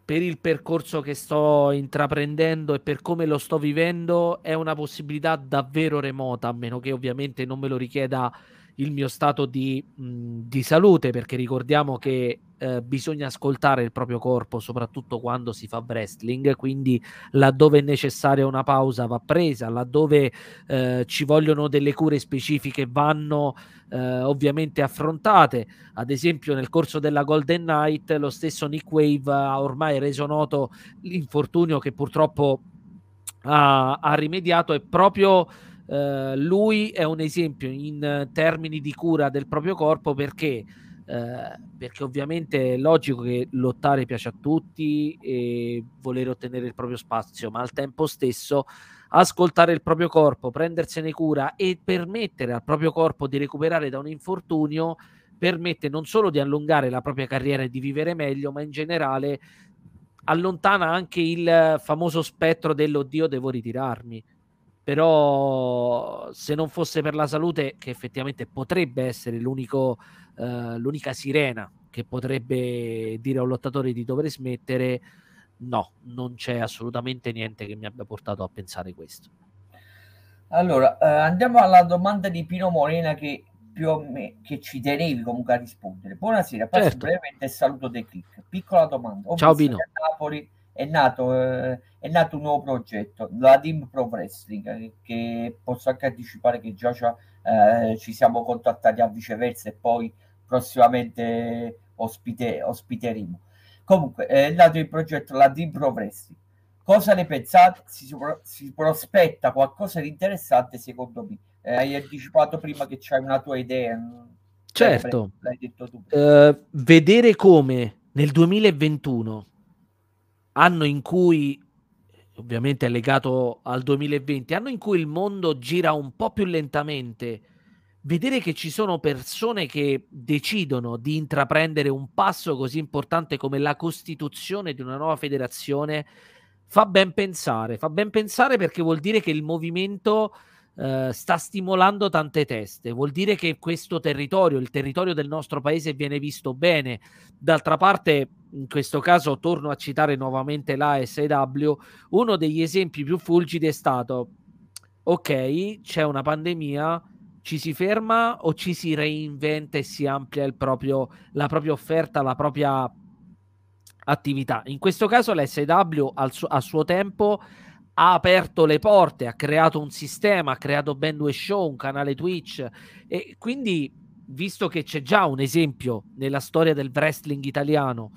per il percorso che sto intraprendendo e per come lo sto vivendo è una possibilità davvero remota, a meno che ovviamente non me lo richieda il mio stato di, mh, di salute, perché ricordiamo che eh, bisogna ascoltare il proprio corpo, soprattutto quando si fa wrestling, quindi laddove è necessaria una pausa va presa, laddove eh, ci vogliono delle cure specifiche vanno eh, ovviamente affrontate. Ad esempio nel corso della Golden Night lo stesso Nick Wave ha ormai reso noto l'infortunio che purtroppo ha, ha rimediato e proprio Uh, lui è un esempio in termini di cura del proprio corpo perché, uh, perché ovviamente è logico che lottare piace a tutti e voler ottenere il proprio spazio, ma al tempo stesso ascoltare il proprio corpo, prendersene cura e permettere al proprio corpo di recuperare da un infortunio permette non solo di allungare la propria carriera e di vivere meglio, ma in generale allontana anche il famoso spettro dell'oddio devo ritirarmi. Però se non fosse per la salute, che effettivamente potrebbe essere l'unico, uh, l'unica sirena che potrebbe dire a un lottatore di dover smettere, no, non c'è assolutamente niente che mi abbia portato a pensare questo. Allora, eh, andiamo alla domanda di Pino Morena che più o meno che ci tenevi comunque a rispondere. Buonasera, passo certo. brevemente e saluto dei click. Piccola domanda. Ho Ciao Bino. A Napoli è nato, eh, è nato un nuovo progetto, la Team Pro Wrestling, eh, che posso anche anticipare che già eh, ci siamo contattati a viceversa e poi prossimamente ospite, ospiteremo. Comunque è nato il progetto la Team Pro Wrestling. Cosa ne pensate? Si, si prospetta qualcosa di interessante secondo me eh, hai anticipato prima che c'hai una tua idea. Certo, l'hai detto tu. Uh, vedere come nel 2021, anno in cui ovviamente è legato al 2020, anno in cui il mondo gira un po' più lentamente, vedere che ci sono persone che decidono di intraprendere un passo così importante come la costituzione di una nuova federazione fa ben pensare, fa ben pensare perché vuol dire che il movimento eh, sta stimolando tante teste. Vuol dire che questo territorio, il territorio del nostro paese, viene visto bene. D'altra parte, in questo caso, torno a citare nuovamente la SW, uno degli esempi più fulgidi è stato, ok, c'è una pandemia, ci si ferma o ci si reinventa e si amplia proprio, la propria offerta, la propria attività. In questo caso l'SW al su- a suo tempo ha aperto le porte, ha creato un sistema, ha creato ben due show, un canale Twitch e quindi visto che c'è già un esempio nella storia del wrestling italiano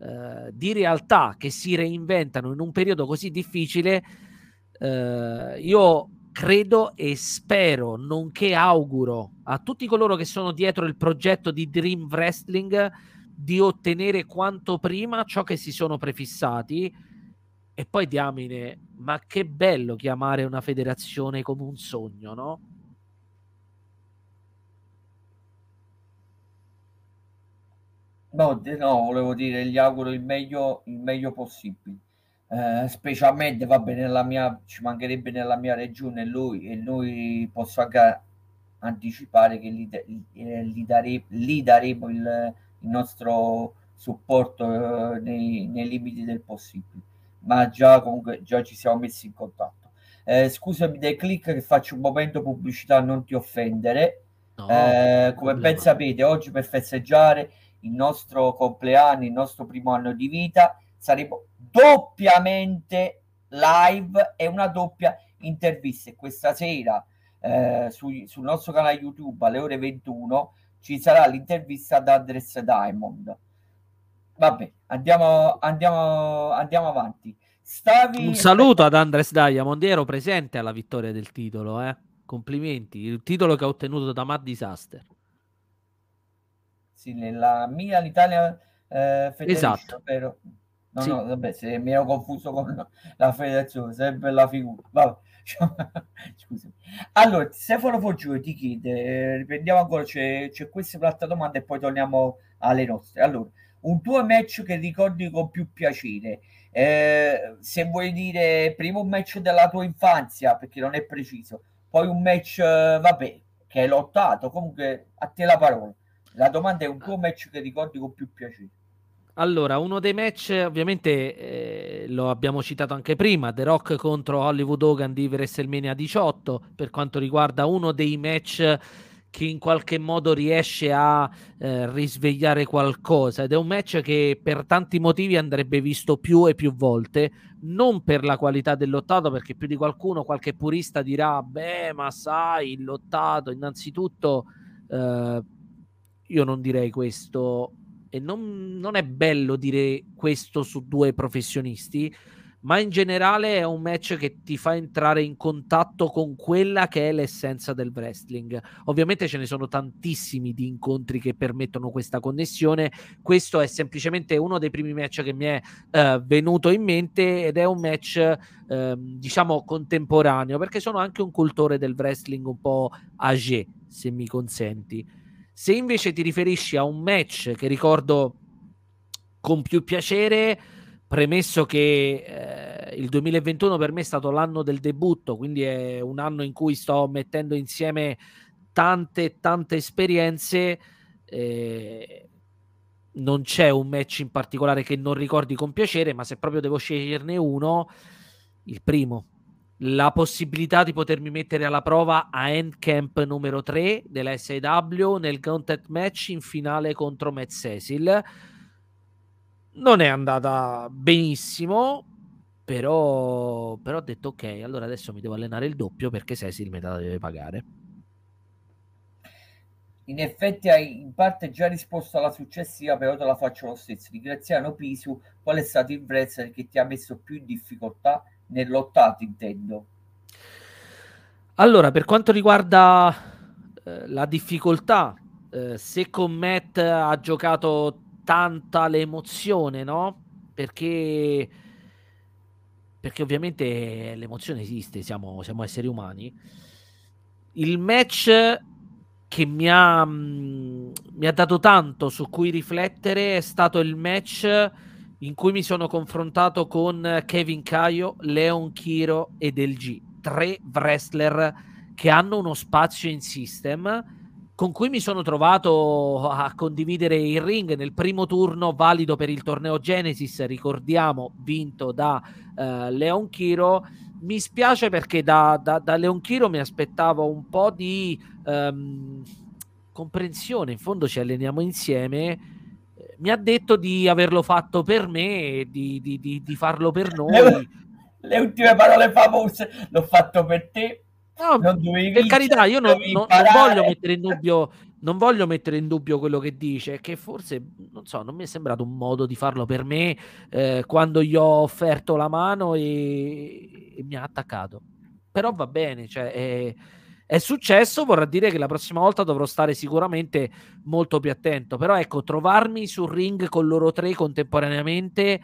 eh, di realtà che si reinventano in un periodo così difficile, eh, io credo e spero, nonché auguro a tutti coloro che sono dietro il progetto di Dream Wrestling di ottenere quanto prima ciò che si sono prefissati e poi diamine, ma che bello chiamare una federazione come un sogno, no? No, no, volevo dire, gli auguro il meglio, il meglio possibile. Eh, specialmente, vabbè, nella mia, ci mancherebbe nella mia regione lui e noi posso anche anticipare che gli, eh, gli, dare, gli daremo il, il nostro supporto eh, nei, nei limiti del possibile ma già comunque già ci siamo messi in contatto. Eh, scusami dei click che faccio un momento pubblicità, non ti offendere. No, eh, come ben sapete, oggi per festeggiare il nostro compleanno, il nostro primo anno di vita, saremo doppiamente live e una doppia intervista. E questa sera eh, su, sul nostro canale YouTube alle ore 21 ci sarà l'intervista ad Andres Diamond Vabbè, andiamo, andiamo, andiamo avanti. Stavi... Un saluto ad Andres Diamond, ero presente alla vittoria del titolo, eh? complimenti, il titolo che ha ottenuto da Mad Disaster. Sì, nella Milan Italia eh, Federation, esatto. Vero? No, sì. no, vabbè, se mi ero confuso con la federazione, sempre la figura. Vabbè. Scusami. Allora, Stefano Foggione ti chiede, riprendiamo ancora, c'è, c'è questa platta domanda e poi torniamo alle nostre. Allora, un tuo match che ricordi con più piacere. Eh, se vuoi dire prima un match della tua infanzia, perché non è preciso, poi un match, eh, vabbè, che hai lottato, comunque a te la parola. La domanda è un tuo match che ricordi con più piacere. Allora, uno dei match, ovviamente eh, lo abbiamo citato anche prima, The Rock contro Hollywood Hogan di WrestleMania 18, per quanto riguarda uno dei match che in qualche modo riesce a eh, risvegliare qualcosa. Ed è un match che per tanti motivi andrebbe visto più e più volte. Non per la qualità del lottato perché più di qualcuno qualche purista dirà beh ma sai il lottato innanzitutto eh, io non direi questo e non, non è bello dire questo su due professionisti ma in generale è un match che ti fa entrare in contatto con quella che è l'essenza del wrestling. Ovviamente ce ne sono tantissimi di incontri che permettono questa connessione. Questo è semplicemente uno dei primi match che mi è uh, venuto in mente ed è un match uh, diciamo contemporaneo perché sono anche un cultore del wrestling un po' âgé, se mi consenti. Se invece ti riferisci a un match che ricordo con più piacere, premesso che eh, il 2021 per me è stato l'anno del debutto, quindi è un anno in cui sto mettendo insieme tante, tante esperienze. Eh, non c'è un match in particolare che non ricordi con piacere, ma se proprio devo sceglierne uno, il primo. La possibilità di potermi mettere alla prova a Endcamp numero 3 della SAW nel Gauntlet match in finale contro Matt Cecil non è andata benissimo, però, però ho detto ok, allora adesso mi devo allenare il doppio perché Cecil me la deve pagare. In effetti hai in parte già risposto alla successiva, però te la faccio lo stesso. Di Graziano Pisu, qual è stato il wrestler che ti ha messo più in difficoltà nell'ottato, intendo? Allora, per quanto riguarda eh, la difficoltà, eh, se con Matt ha giocato tanta l'emozione, no? Perché, perché ovviamente l'emozione esiste, siamo, siamo esseri umani. Il match che mi ha, mm, mi ha dato tanto su cui riflettere è stato il match in cui mi sono confrontato con Kevin Caio, Leon Chiro ed El G, tre wrestler che hanno uno spazio in system con cui mi sono trovato a condividere il ring nel primo turno valido per il torneo Genesis, ricordiamo, vinto da uh, Leon Chiro. Mi spiace perché da, da, da, Leon Chiro mi aspettavo un po' di um, comprensione, in fondo ci alleniamo insieme. Mi ha detto di averlo fatto per me, di, di, di, di farlo per noi. Le, le ultime parole famose, l'ho fatto per te, No, per carità, io non, non, non, voglio mettere in dubbio, non voglio mettere in dubbio quello che dice, che forse, non so, non mi è sembrato un modo di farlo per me eh, quando gli ho offerto la mano e, e mi ha attaccato. Però va bene, cioè, è, è, successo, vorrà dire che la prossima volta dovrò stare sicuramente molto più attento. Però ecco, trovarmi sul ring con loro tre contemporaneamente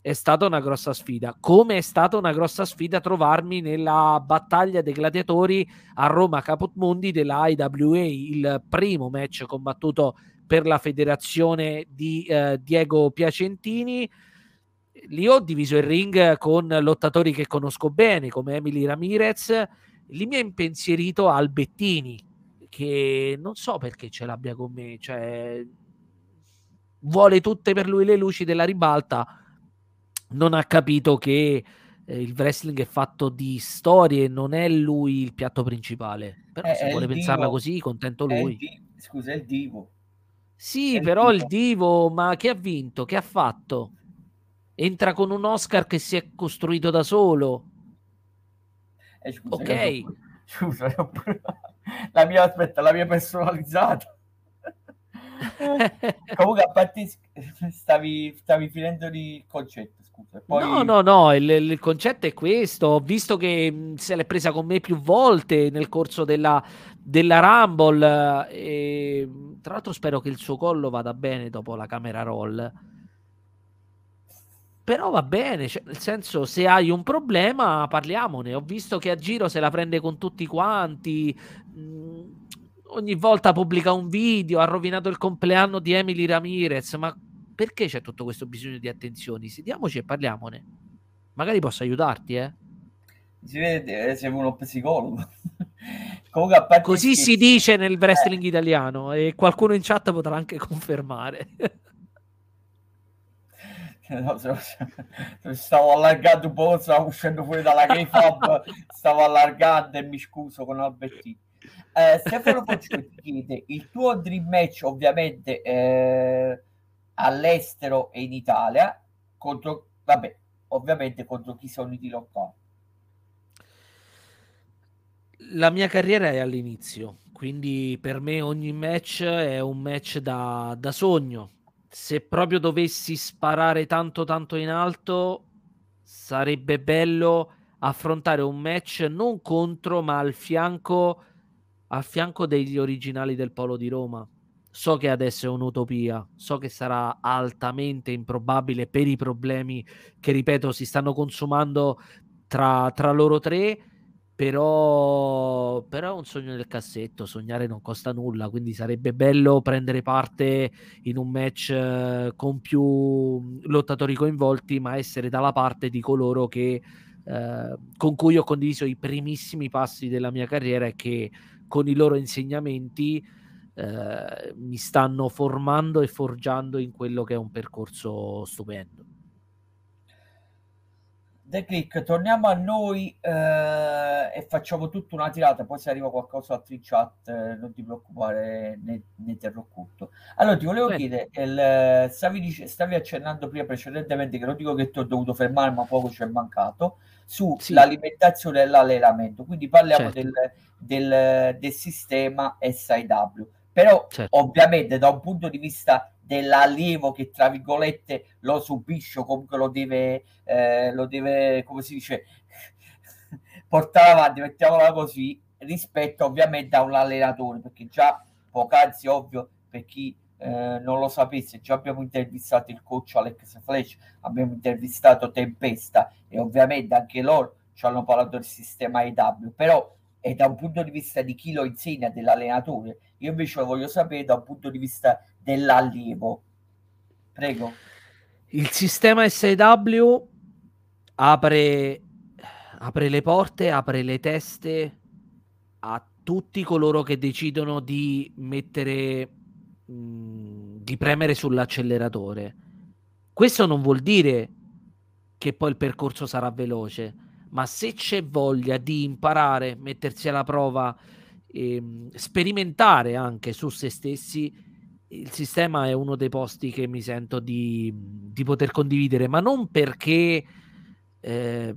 è stata una grossa sfida. Come è stata una grossa sfida trovarmi nella battaglia dei gladiatori a Roma Caput Mundi della IWA, il primo match combattuto per la federazione di eh, Diego Piacentini. Lì ho diviso il ring con lottatori che conosco bene, come Emily Ramirez. Lì mi ha impensierito Albettini, che non so perché ce l'abbia con me, cioè vuole tutte per lui le luci della ribalta non ha capito che eh, il wrestling è fatto di storie, non è lui il piatto principale. Però è, se vuole pensarla divo. così, contento lui. Di- Scusa, è il divo. Sì, è però il divo. il divo, ma che ha vinto? Che ha fatto? Entra con un Oscar che si è costruito da solo. Eh, scusa, ok. Scusa, la mia, aspetta, la mia personalizzata. Comunque, a parte stavi, stavi finendo il concetto. Poi... No, no, no, il, il, concetto è questo. Ho visto che mh, se l'è presa con me più volte nel corso della, della Rumble. E, tra l'altro spero che il suo collo vada bene dopo la camera roll. Però va bene, cioè, nel senso, se hai un problema, parliamone. Ho visto che a giro se la prende con tutti quanti. Mh, ogni volta pubblica un video, ha rovinato il compleanno di Emily Ramirez, ma perché c'è tutto questo bisogno di attenzioni? Sediamoci e parliamone. Magari posso aiutarti, eh? Si vede, eh, sei uno psicologo. Comunque, Così si dice nel wrestling eh. italiano e qualcuno in chat potrà anche confermare. No, stavo allargando un po', stavo uscendo fuori dalla gay fab, stavo allargando e mi scuso con Albertino. Eh, Stefano Poccioli chiede il tuo dream match ovviamente eh, all'estero e in Italia contro, vabbè, ovviamente contro chi sono i lottare. La mia carriera è all'inizio, quindi per me ogni match è un match da, da sogno. Se proprio dovessi sparare tanto tanto in alto, sarebbe bello affrontare un match non contro, ma al fianco, al fianco degli originali del Polo di Roma. So che adesso è un'utopia, so che sarà altamente improbabile per i problemi che, ripeto, si stanno consumando tra, tra loro tre, però, però è un sogno del cassetto, sognare non costa nulla, quindi sarebbe bello prendere parte in un match eh, con più lottatori coinvolti, ma essere dalla parte di coloro che, eh, con cui ho condiviso i primissimi passi della mia carriera e che con i loro insegnamenti eh, mi stanno formando e forgiando in quello che è un percorso stupendo. The Click, torniamo a noi eh, e facciamo tutta una tirata, poi se arriva qualcosa altro in chat eh, non ti preoccupare, ne, ne terrò occulto. Allora ti volevo Beh. chiedere, il, stavi, dice, stavi, accennando prima precedentemente, che non dico che ti ho dovuto fermare ma poco ci è mancato, sull'alimentazione sì. e l'allenamento, quindi parliamo certo. del, del, del sistema SIW, però certo. ovviamente da un punto di vista dell'allievo che tra virgolette lo subisce o comunque lo deve, eh, lo deve come si dice, portare avanti, mettiamola così, rispetto ovviamente a un allenatore, perché già poc'anzi ovvio per chi eh, non lo sapesse, già abbiamo intervistato il coach Alex Flash, abbiamo intervistato Tempesta e ovviamente anche loro ci hanno parlato del sistema EW, però è da un punto di vista di chi lo insegna, dell'allenatore, io invece lo voglio sapere da un punto di vista dell'allievo. Prego. Il sistema SW apre, apre le porte, apre le teste a tutti coloro che decidono di mettere, di premere sull'acceleratore. Questo non vuol dire che poi il percorso sarà veloce, ma se c'è voglia di imparare, mettersi alla prova, ehm, sperimentare anche su se stessi, il sistema è uno dei posti che mi sento di, di poter condividere, ma non perché eh,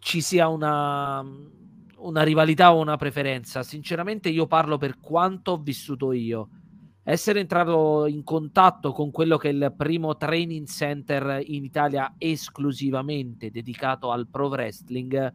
ci sia una, una rivalità o una preferenza. Sinceramente io parlo per quanto ho vissuto io. Essere entrato in contatto con quello che è il primo training center in Italia esclusivamente dedicato al pro wrestling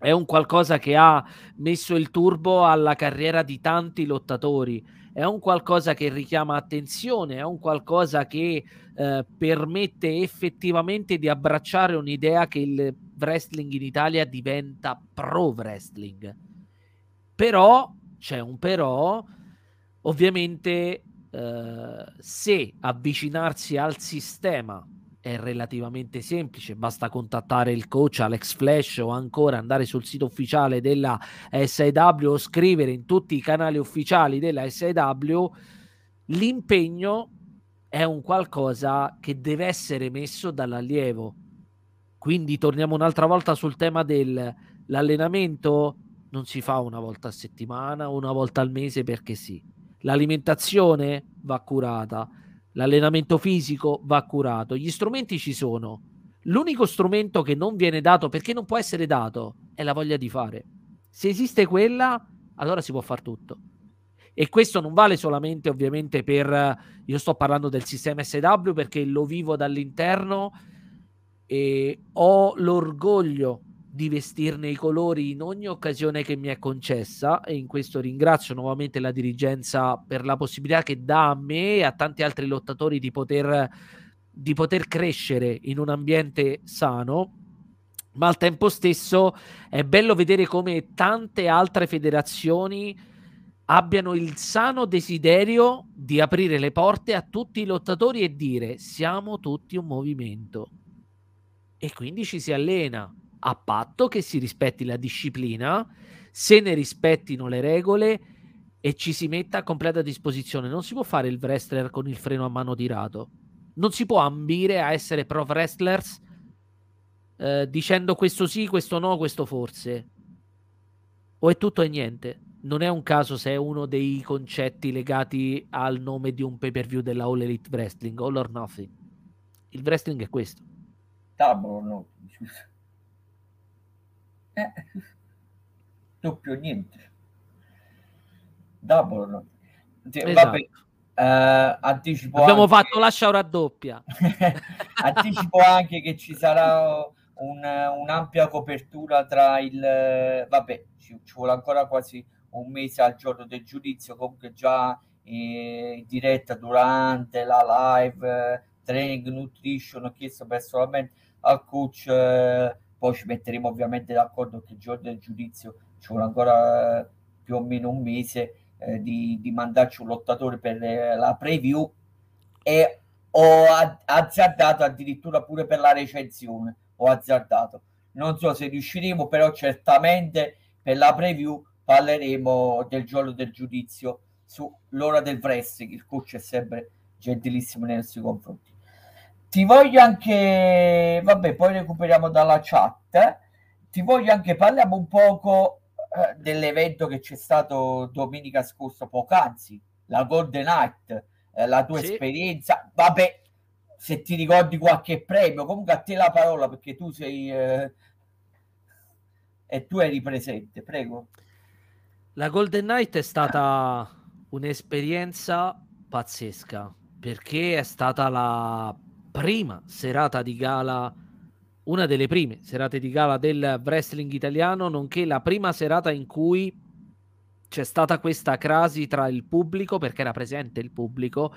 è un qualcosa che ha messo il turbo alla carriera di tanti lottatori, è un qualcosa che richiama attenzione, è un qualcosa che eh, permette effettivamente di abbracciare un'idea che il wrestling in Italia diventa pro wrestling. Però, c'è un però, ovviamente eh, se avvicinarsi al sistema è relativamente semplice, basta contattare il coach Alex Flash o ancora andare sul sito ufficiale della SIW o scrivere in tutti i canali ufficiali della SIW. L'impegno è un qualcosa che deve essere messo dall'allievo. Quindi torniamo un'altra volta sul tema dell'allenamento non si fa una volta a settimana, una volta al mese perché sì. L'alimentazione va curata l'allenamento fisico va curato, gli strumenti ci sono. L'unico strumento che non viene dato perché non può essere dato è la voglia di fare. Se esiste quella, allora si può fare tutto. E questo non vale solamente ovviamente per, io sto parlando del sistema SW perché lo vivo dall'interno e ho l'orgoglio di vestirne i colori in ogni occasione che mi è concessa e in questo ringrazio nuovamente la dirigenza per la possibilità che dà a me e a tanti altri lottatori di poter, di poter crescere in un ambiente sano ma al tempo stesso è bello vedere come tante altre federazioni abbiano il sano desiderio di aprire le porte a tutti i lottatori e dire siamo tutti un movimento e quindi ci si allena a patto che si rispetti la disciplina, se ne rispettino le regole e ci si metta a completa disposizione. Non si può fare il wrestler con il freno a mano tirato. Non si può ambire a essere pro wrestlers eh, dicendo questo sì, questo no, questo forse. O è tutto e niente. Non è un caso se è uno dei concetti legati al nome di un pay per view della All Elite Wrestling, All or Nothing. Il wrestling è questo. Double no. Eh, doppio niente. Double no. Esatto. Vabbè. Uh, anticipo Abbiamo anche... fatto lascia raddoppia. anticipo anche che ci sarà un, un'ampia copertura tra il... Vabbè, ci, ci, vuole ancora quasi un mese al giorno del giudizio, comunque già in diretta durante la live, eh, training, nutrition, ho chiesto personalmente al coach, eh, poi ci metteremo ovviamente d'accordo che il giorno del giudizio ci vuole ancora più o meno un mese eh, di, di, mandarci un lottatore per eh, la preview e ho azzardato addirittura pure per la recensione ho azzardato. Non so se riusciremo però certamente per la preview parleremo del giorno del giudizio sull'ora del wrestling il coach è sempre gentilissimo nei nostri confronti ti voglio anche vabbè poi recuperiamo dalla chat ti voglio anche parliamo un poco eh, dell'evento che c'è stato domenica scorsa, poc'anzi, la Golden Night, eh, la tua sì. esperienza. Vabbè, se ti ricordi qualche premio, comunque a te la parola perché tu sei eh, e tu eri presente, prego. La Golden Night è stata un'esperienza pazzesca perché è stata la prima serata di gala una delle prime serate di gala del wrestling italiano, nonché la prima serata in cui c'è stata questa crasi tra il pubblico, perché era presente il pubblico,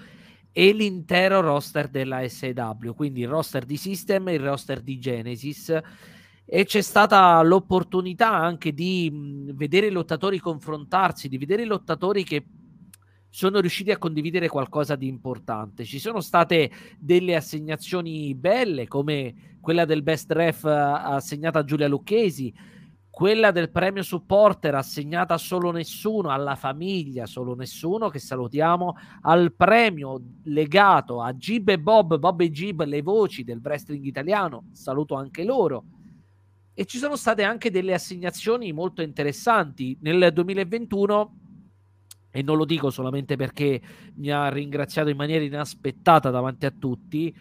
e l'intero roster della SW, quindi il roster di System e il roster di Genesis. E c'è stata l'opportunità anche di vedere i lottatori confrontarsi, di vedere i lottatori che sono riusciti a condividere qualcosa di importante. Ci sono state delle assegnazioni belle, come quella del best ref eh, assegnata a Giulia Lucchesi, quella del premio supporter assegnata a solo nessuno, alla famiglia solo nessuno, che salutiamo, al premio legato a Gib e Bob, Bob e Gib, le voci del wrestling italiano, saluto anche loro. E ci sono state anche delle assegnazioni molto interessanti. Nel 2021 e non lo dico solamente perché mi ha ringraziato in maniera inaspettata davanti a tutti.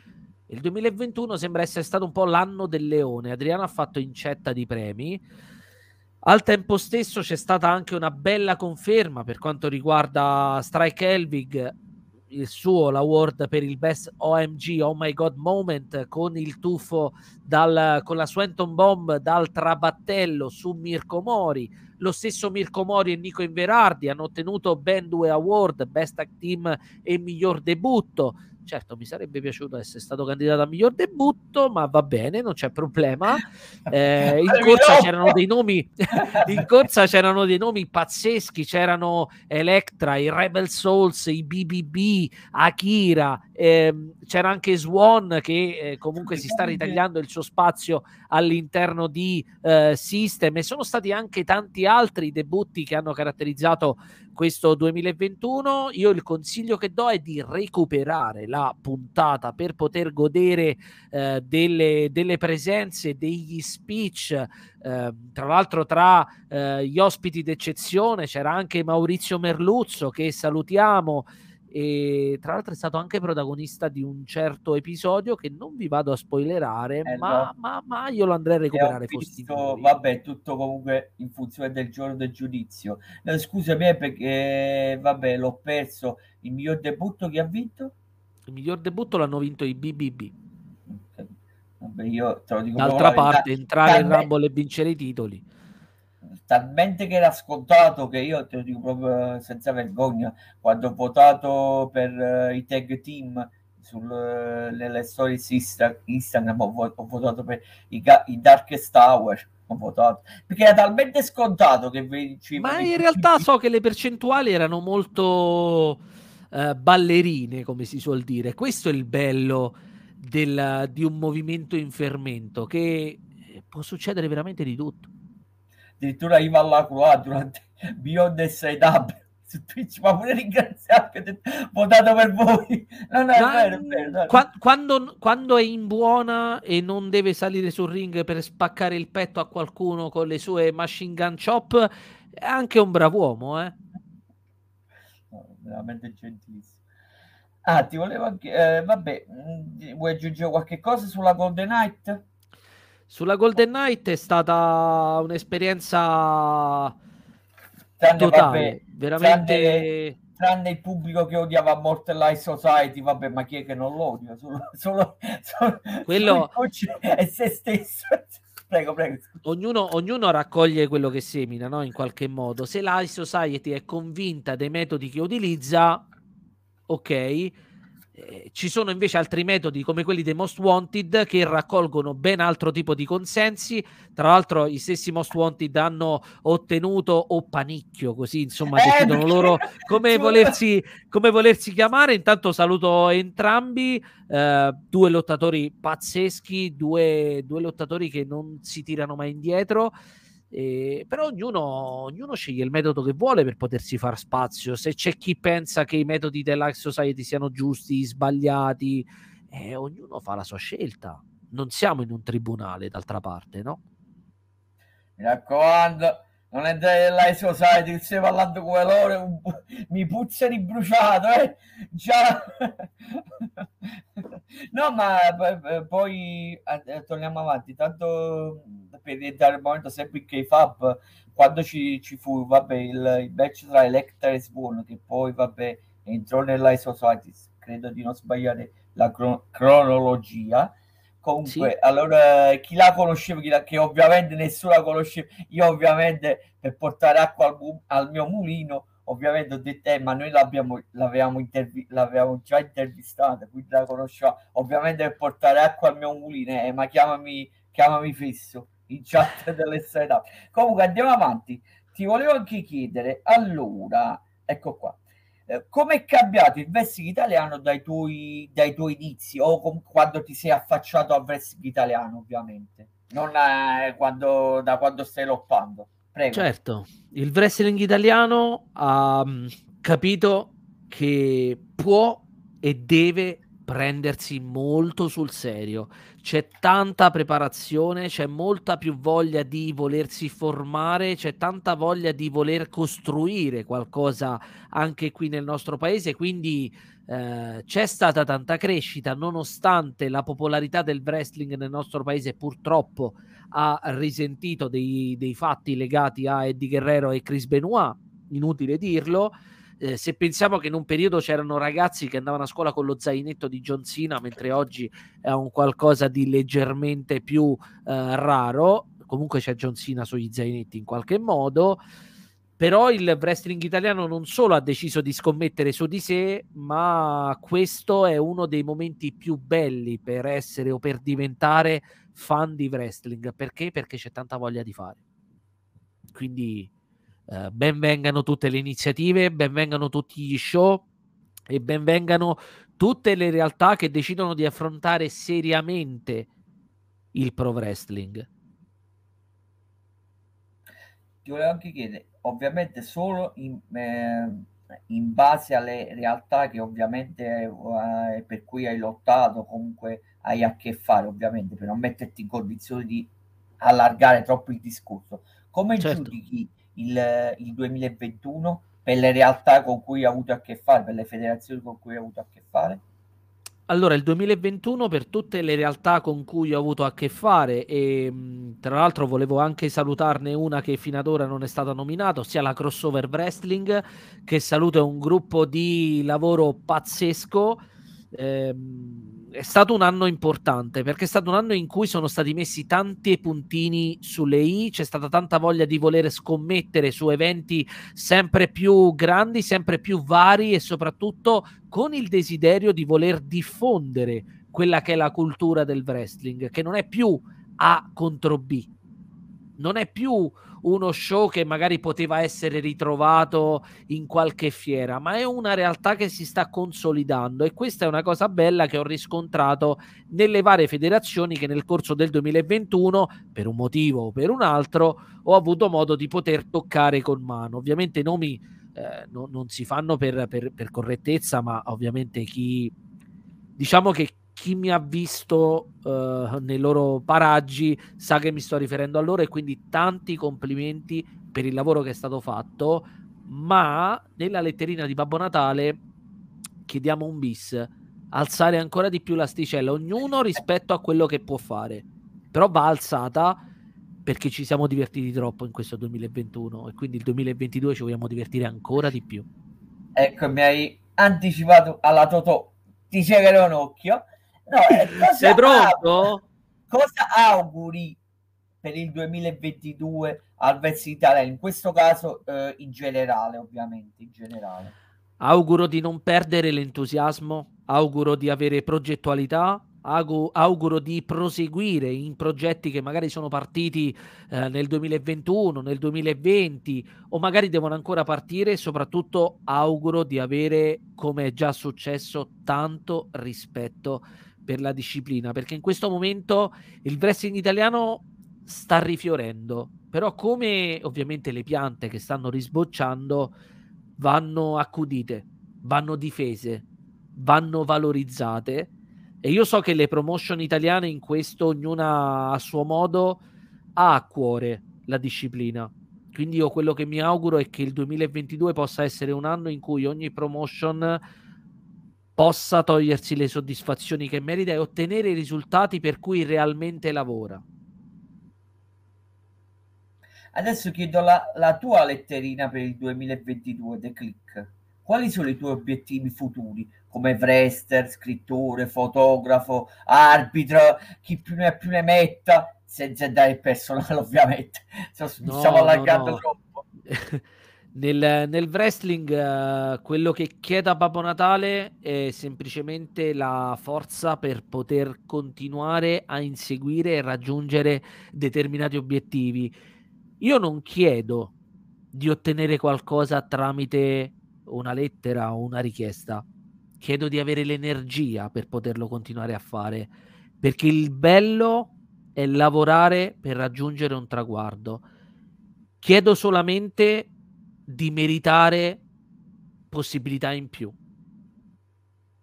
Il 2021 sembra essere stato un po' l'anno del leone. Adriano ha fatto incetta di premi. Al tempo stesso c'è stata anche una bella conferma per quanto riguarda Strike Helvig, il suo l'award per il best OMG Oh My God Moment con il tuffo dal, con la Swenton Bomb dal trabattello su Mirko Mori lo stesso Mirko Mori e Nico Inverardi hanno ottenuto ben due award, Best Act Team e Miglior Debutto. Certo, mi sarebbe piaciuto essere stato candidato a miglior debutto, ma va bene, non c'è problema. Eh, in corsa c'erano dei nomi, in corsa c'erano dei nomi pazzeschi, c'erano Electra, i Rebel Souls, i BBB, Akira, ehm, c'era anche Swan che eh, comunque si sta ritagliando il suo spazio all'interno di eh, System e sono stati anche tanti altri debutti che hanno caratterizzato questo 2021. Io il consiglio che do è di recuperare la puntata per poter godere eh, delle, delle, presenze, degli speech. Eh, tra l'altro, tra eh, gli ospiti d'eccezione c'era anche Maurizio Merluzzo, che salutiamo e tra l'altro è stato anche protagonista di un certo episodio che non vi vado a spoilerare, eh, ma, no. ma, ma, io lo andrei a recuperare. Visto, vabbè, tutto comunque in funzione del giorno del giudizio. No, scusami perché, vabbè, l'ho perso. Il miglior debutto che ha vinto? Il miglior debutto l'hanno vinto i BBB. Vabbè, io te lo dico D'altra parte, entrare in Rumble e vincere i titoli talmente che era scontato che io te lo dico proprio senza vergogna quando ho votato per uh, i tag team sul, uh, nelle storie Instagram ho, ho, votato per i, i Darkest Tower ho votato. Perché era talmente scontato che ma in realtà so che le percentuali erano molto uh, ballerine come si suol dire. Questo è il bello del, di un movimento in fermento che può succedere veramente di tutto addirittura Ivan Lacroix durante Beyond Side Up su Twitch ma pure ringraziato che ho votato per voi non è ma, vero, è vero qua, quando, quando, è in buona e non deve salire sul ring per spaccare il petto a qualcuno con le sue machine gun chop è anche un bravo uomo eh? no, veramente gentilissimo ah ti volevo anche eh, vabbè mm, vuoi aggiungere qualche cosa sulla Golden Night? Sulla Golden Knight è stata un'esperienza tante, totale, vabbè, veramente... Tante, tranne il pubblico che odiava Mortal Life Society, vabbè, ma chi è che non lo odia? Solo, solo, solo, Quello... è se stesso. prego, prego. Ognuno, ognuno, raccoglie quello che semina, no? In qualche modo. Se la Society è convinta dei metodi che utilizza, ok eh, ci sono invece altri metodi come quelli dei Most Wanted che raccolgono ben altro tipo di consensi. Tra l'altro, i stessi Most Wanted hanno ottenuto o panicchio, così insomma, eh, decidono loro come volersi, come volersi chiamare. Intanto saluto entrambi, eh, due lottatori pazzeschi, due, due lottatori che non si tirano mai indietro. Eh, però ognuno, ognuno, sceglie il metodo che vuole per potersi far spazio. Se c'è chi pensa che i metodi della Society siano giusti, sbagliati, eh, ognuno fa la sua scelta. Non siamo in un tribunale, d'altra parte, no? Mi raccomando, non entrare nella society, stai parlando come loro, mi puzza di bruciato, eh? Già. no, ma poi eh, torniamo avanti, tanto per rientrare il momento sempre in K-Fab, quando ci, ci, fu, vabbè, il, il match tra Electra e Swan, che poi, vabbè, entrò nella Society, credo di non sbagliare la cron- cronologia, Comunque, sì. allora chi la conosceva, chi la, che ovviamente nessuno la conosceva, io ovviamente per portare acqua al, al mio mulino, ovviamente ho detto, eh, ma noi l'abbiamo, l'avevamo, intervi- l'avevamo già intervistata, quindi la conosciamo, ovviamente per portare acqua al mio mulino, eh, ma chiamami, chiamami fisso in chat delle strade. Comunque andiamo avanti, ti volevo anche chiedere, allora, ecco qua, eh, come è cambiato il wrestling italiano dai tuoi, dai tuoi inizi o com- quando ti sei affacciato al wrestling italiano ovviamente? Non eh, quando, da quando stai lottando Prego. certo. Il wrestling italiano ha um, capito che può e deve prendersi molto sul serio. C'è tanta preparazione, c'è molta più voglia di volersi formare, c'è tanta voglia di voler costruire qualcosa anche qui nel nostro paese, quindi eh, c'è stata tanta crescita nonostante la popolarità del wrestling nel nostro paese purtroppo ha risentito dei, dei fatti legati a Eddie Guerrero e Chris Benoit, inutile dirlo eh, se pensiamo che in un periodo c'erano ragazzi che andavano a scuola con lo zainetto di John Cena, mentre oggi è un qualcosa di leggermente più eh, raro, comunque c'è John Cena sugli zainetti in qualche modo, però il wrestling italiano non solo ha deciso di scommettere su di sé, ma questo è uno dei momenti più belli per essere o per diventare fan di wrestling. Perché? Perché c'è tanta voglia di fare. Quindi eh, benvengano tutte le iniziative, benvengano tutti gli show e benvengano tutte le realtà che decidono di affrontare seriamente il pro wrestling. Ti volevo anche chiedere, ovviamente solo in, eh, in base alle realtà che ovviamente eh, per cui hai lottato, comunque hai a che fare, ovviamente, per non metterti in condizione di allargare troppo il discorso. Come certo. giudichi il, il 2021 per le realtà con cui ha avuto a che fare, per le federazioni con cui ha avuto a che fare? Allora, il 2021 per tutte le realtà con cui ho avuto a che fare e tra l'altro volevo anche salutarne una che fino ad ora non è stata nominata, ossia la Crossover Wrestling, che saluto è un gruppo di lavoro pazzesco. Ehm, è stato un anno importante perché è stato un anno in cui sono stati messi tanti puntini sulle i, c'è stata tanta voglia di voler scommettere su eventi sempre più grandi, sempre più vari e soprattutto con il desiderio di voler diffondere quella che è la cultura del wrestling, che non è più A contro B, non è più uno show che magari poteva essere ritrovato in qualche fiera, ma è una realtà che si sta consolidando e questa è una cosa bella che ho riscontrato nelle varie federazioni che nel corso del 2021, per un motivo o per un altro, ho avuto modo di poter toccare con mano. Ovviamente i nomi eh, no, non si fanno per, per, per correttezza, ma ovviamente chi diciamo che chi mi ha visto uh, nei loro paraggi sa che mi sto riferendo a loro e quindi tanti complimenti per il lavoro che è stato fatto, ma nella letterina di Babbo Natale chiediamo un bis, alzare ancora di più l'asticella, ognuno rispetto a quello che può fare, però va alzata perché ci siamo divertiti troppo in questo 2021 e quindi il 2022 ci vogliamo divertire ancora di più. Ecco, mi hai anticipato alla Totò. Ti ciecherò un occhio. No, eh, Sei pronto? cosa auguri per il 2022 al Vezzi Italia? In questo caso eh, in generale, ovviamente, in generale. Auguro di non perdere l'entusiasmo, auguro di avere progettualità, auguro di proseguire in progetti che magari sono partiti eh, nel 2021, nel 2020 o magari devono ancora partire e soprattutto auguro di avere, come è già successo, tanto rispetto per la disciplina, perché in questo momento il wrestling italiano sta rifiorendo, però come ovviamente le piante che stanno risbocciando vanno accudite, vanno difese, vanno valorizzate e io so che le promotion italiane in questo, ognuna a suo modo, ha a cuore la disciplina. Quindi io quello che mi auguro è che il 2022 possa essere un anno in cui ogni promotion possa togliersi le soddisfazioni che merita e ottenere i risultati per cui realmente lavora. Adesso chiedo la, la tua letterina per il 2022, The Click. Quali sono i tuoi obiettivi futuri? come wrestler, scrittore, fotografo, arbitro, chi più ne ha più ne metta, senza dare il personale ovviamente. No, stiamo allargando no, no. troppo. nel, nel, wrestling uh, quello che chiedo a Babbo Natale è semplicemente la forza per poter continuare a inseguire e raggiungere determinati obiettivi. Io non chiedo di ottenere qualcosa tramite una lettera o una richiesta chiedo di avere l'energia per poterlo continuare a fare, perché il bello è lavorare per raggiungere un traguardo. Chiedo solamente di meritare possibilità in più,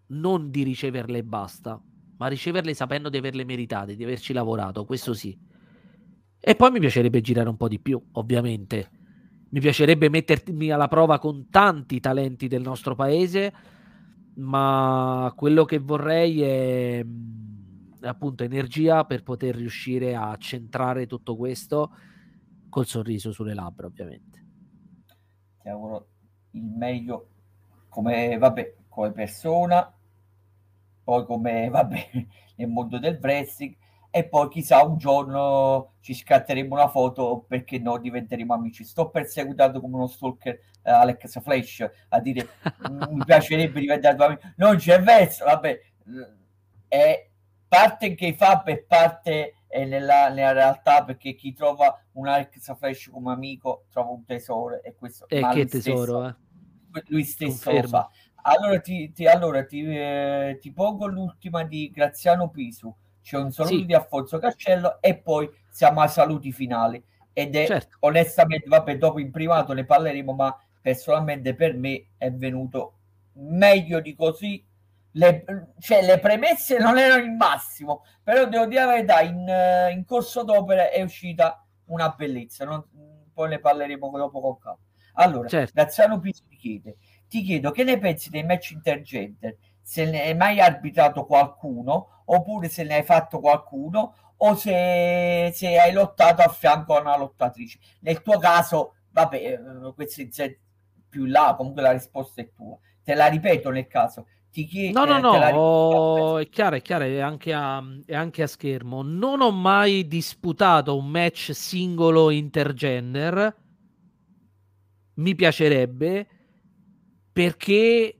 non di riceverle e basta, ma riceverle sapendo di averle meritate, di averci lavorato, questo sì. E poi mi piacerebbe girare un po' di più, ovviamente. Mi piacerebbe mettermi alla prova con tanti talenti del nostro paese ma quello che vorrei è mhmm, appunto energia per poter riuscire a centrare tutto questo col sorriso sulle labbra, ovviamente. Ti auguro il meglio come, vabbè, come persona, poi come, vabbè, nel mondo del wrestling e poi chissà un giorno ci scatteremo una foto perché no diventeremo amici. Sto perseguitando come uno stalker eh, Alex Flash a dire mi piacerebbe diventare tuo amico. Non c'è verso vabbè è parte che fa per parte è nella, nella, realtà perché chi trova un Alex Flash come amico trova un tesoro e questo e che tesoro stesso, eh? lui stesso lo fa allora ti, ti, allora, ti, eh, ti pongo l'ultima di Graziano Pisu c'è un saluto sì. di Affonso Cascello e poi siamo ai saluti finali. Ed è certo. onestamente, vabbè, dopo in privato ne parleremo, ma personalmente per me è venuto meglio di così. Le, cioè, le premesse non erano il massimo, però devo dire la verità, in, in corso d'opera è uscita una bellezza. Non, poi ne parleremo dopo con calma. Allora, certo. Graziano Pizzi ti chiede, ti chiedo che ne pensi dei match intergender? Se ne hai mai arbitrato qualcuno oppure se ne hai fatto qualcuno o se, se hai lottato a fianco a una lottatrice. Nel tuo caso, vabbè, eh, questo è più là, comunque la risposta è tua. Te la ripeto nel caso. Ti chiedo, no, no, no, oh, è chiaro, è chiaro, è anche, a, è anche a schermo. Non ho mai disputato un match singolo intergender. Mi piacerebbe perché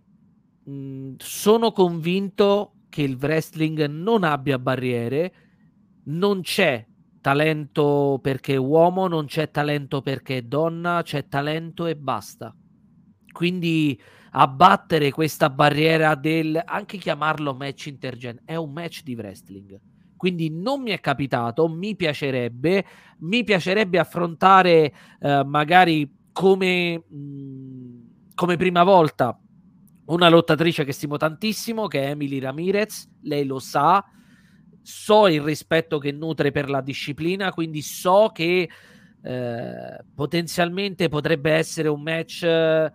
mh, sono convinto che il wrestling non abbia barriere, non c'è talento perché è uomo, non c'è talento perché è donna, c'è talento e basta. Quindi abbattere questa barriera del anche chiamarlo match intergen è un match di wrestling. Quindi non mi è capitato, mi piacerebbe, mi piacerebbe affrontare eh, magari come, mm, come prima volta una lottatrice che stimo tantissimo, che è Emily Ramirez, lei lo sa, so il rispetto che nutre per la disciplina, quindi so che eh, potenzialmente potrebbe essere un match eh,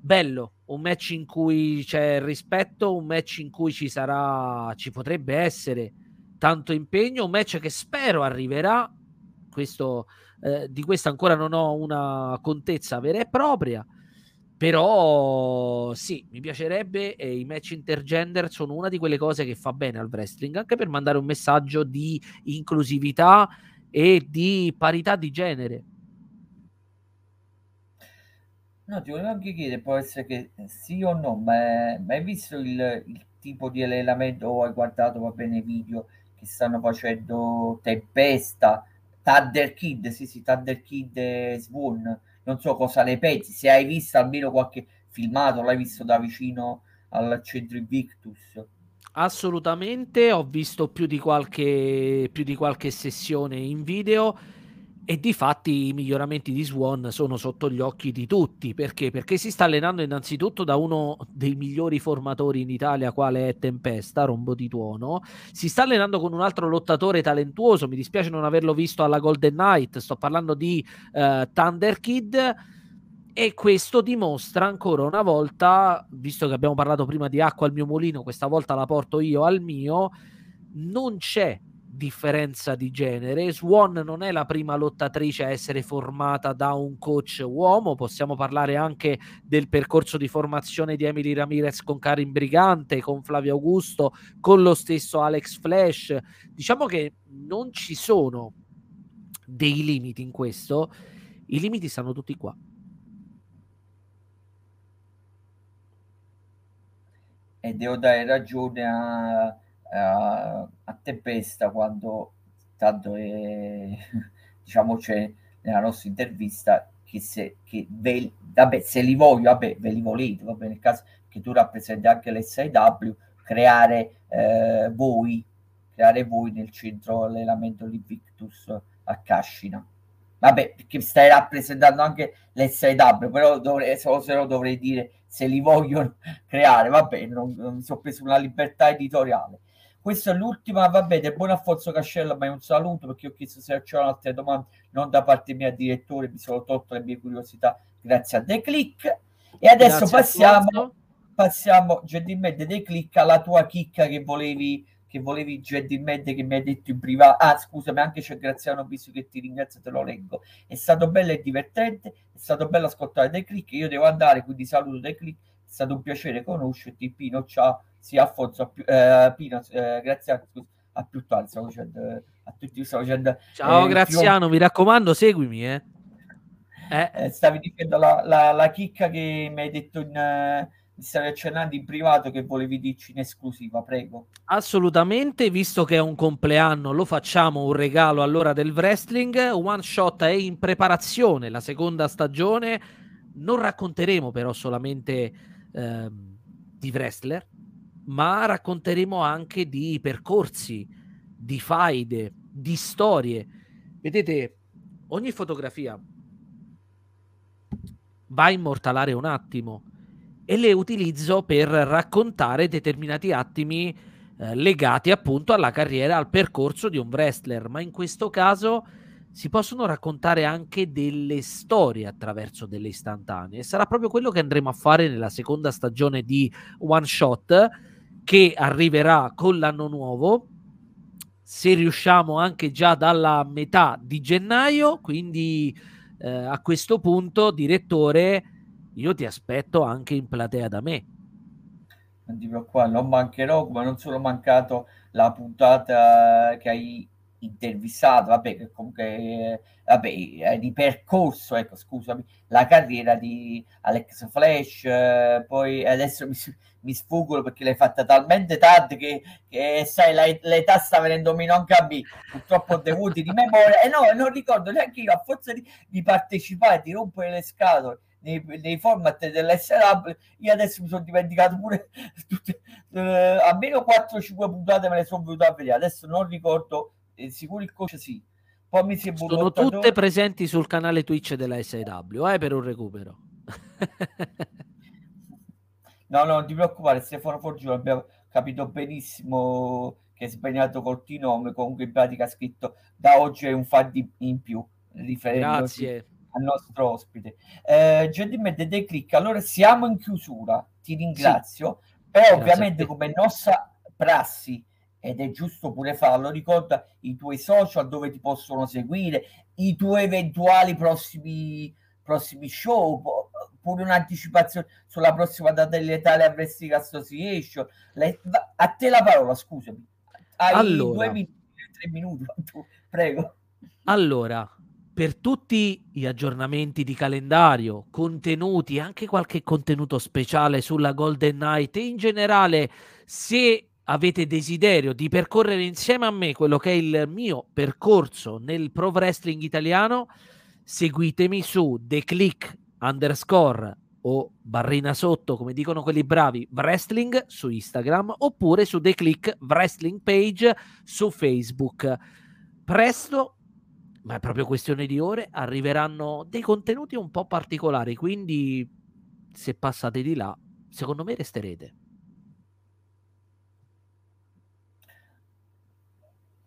bello, un match in cui c'è rispetto, un match in cui ci sarà, ci potrebbe essere tanto impegno, un match che spero arriverà, questo, eh, di questo ancora non ho una contezza vera e propria, Però sì, mi piacerebbe e i match intergender sono una di quelle cose che fa bene al wrestling, anche per mandare un messaggio di inclusività e di parità di genere. No, ti volevo anche chiedere, può essere che sì o no, ma, ma hai visto il, il, tipo di allenamento o hai guardato, va bene, video che stanno facendo Tempesta, Thunder Kid, sì sì, Thunder Kid e Swan, non so cosa ne pensi, se hai visto almeno qualche filmato, l'hai visto da vicino al centro Invictus. Assolutamente, ho visto più di qualche, più di qualche sessione in video e di fatti i miglioramenti di Swan sono sotto gli occhi di tutti. Perché? Perché si sta allenando innanzitutto da uno dei migliori formatori in Italia, quale è Tempesta, Rombo di Tuono. Si sta allenando con un altro lottatore talentuoso. Mi dispiace non averlo visto alla Golden Knight. Sto parlando di uh, Thunder Kid. E questo dimostra ancora una volta, visto che abbiamo parlato prima di acqua al mio mulino, questa volta la porto io al mio, non c'è differenza di genere. Swan non è la prima lottatrice a essere formata da un coach uomo, possiamo parlare anche del percorso di formazione di Emily Ramirez con Karin Brigante, con Flavio Augusto, con lo stesso Alex Flash. Diciamo che non ci sono dei limiti in questo, i limiti stanno tutti qua. E devo dare ragione a uh, a tempesta quando tanto è, diciamo c'è nella nostra intervista che se, che ve, vabbè, se li voglio, vabbè, ve li volete, va bene, nel caso che tu rappresenti anche l'SIW, creare eh, voi, creare voi nel centro allenamento di Victus a Cascina. Vabbè, perché stai rappresentando anche l'SIW, però dovrei, se no dovrei dire se li vogliono creare, vabbè, non, non mi sono preso una libertà editoriale. Questa è l'ultima, va bene, buon Alfonso Cascella, ma è un saluto perché ho chiesto se c'erano altre domande, non da parte mia direttore, mi sono tolto le mie curiosità grazie a The Click. E adesso grazie passiamo, passiamo gentilmente dei click alla tua chicca che volevi che volevi gentilmente che mi hai detto in privato. Ah, scusami, anche c'è Graziano visto che ti ringrazio, te lo leggo. È stato bello e divertente, è stato bello ascoltare dei click. Io devo andare, quindi saluto dei click. È stato un piacere conoscerti, Pino. Ciao sì, Affonso, a più, eh, Pino, eh, grazie a, a più tardi, stavo dicendo, a tutti, stavo dicendo, Ciao eh, Graziano, mi raccomando, seguimi, eh. eh. eh stavi dicendo la, la, la, chicca che mi hai detto in... Uh, mi stavi accennando in privato che volevi dirci in esclusiva, prego. Assolutamente, visto che è un compleanno, lo facciamo un regalo all'ora del wrestling. One Shot è in preparazione, la seconda stagione. Non racconteremo però solamente eh, di wrestler, ma racconteremo anche di percorsi, di faide, di storie. Vedete, ogni fotografia va a immortalare un attimo e le utilizzo per raccontare determinati attimi eh, legati appunto alla carriera, al percorso di un wrestler, ma in questo caso si possono raccontare anche delle storie attraverso delle istantanee. Sarà proprio quello che andremo a fare nella seconda stagione di One Shot che arriverà con l'anno nuovo se riusciamo anche già dalla metà di gennaio quindi eh, a questo punto direttore io ti aspetto anche in platea da me. Non ti preoccupare non mancherò come non sono mancato la puntata che hai intervistato vabbè comunque vabbè, è di percorso ecco scusami la carriera di Alex Flash eh, poi adesso mi mi sfuggono perché l'hai fatta talmente tardi che, che sai, la, l'età sta venendo meno anche a me, purtroppo devuti di memoria, e no, non ricordo neanche io, a forza di, di partecipare, di rompere le scatole nei, nei format dell'SW, io adesso mi sono dimenticato pure tutte, eh, almeno 4-5 puntate me le sono venute a vedere, adesso non ricordo, eh, sicuro il coach sì. Poi mi si è Sono tutte presenti sul canale Twitch della SW, eh, per un recupero. No, no, non ti preoccupare, Stefano Forgione abbiamo capito benissimo che è sbagliato col T-nome, comunque in pratica ha scritto da oggi è un fan di, in più, riferendosi al nostro ospite. Eh, gentilmente dei click, allora siamo in chiusura, ti ringrazio, sì. però Grazie ovviamente come nostra prassi, ed è giusto pure farlo, ricorda i tuoi social dove ti possono seguire, i tuoi eventuali prossimi, prossimi show, pure un'anticipazione sulla prossima data dell'Italia Wrestling Association. Le, a te la parola, scusami. Hai allora, due minuti, tre minuti, prego. Allora, per tutti gli aggiornamenti di calendario, contenuti, anche qualche contenuto speciale sulla Golden Night in generale, se avete desiderio di percorrere insieme a me quello che è il mio percorso nel pro wrestling italiano, seguitemi su The Click underscore o barrina sotto, come dicono quelli bravi, wrestling su Instagram oppure su The Click Wrestling Page su Facebook. Presto, ma è proprio questione di ore, arriveranno dei contenuti un po' particolari, quindi se passate di là, secondo me resterete.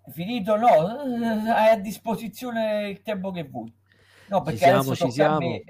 Finito? No, hai a disposizione il tempo che vuoi. No, perché ci siamo, ci siamo. e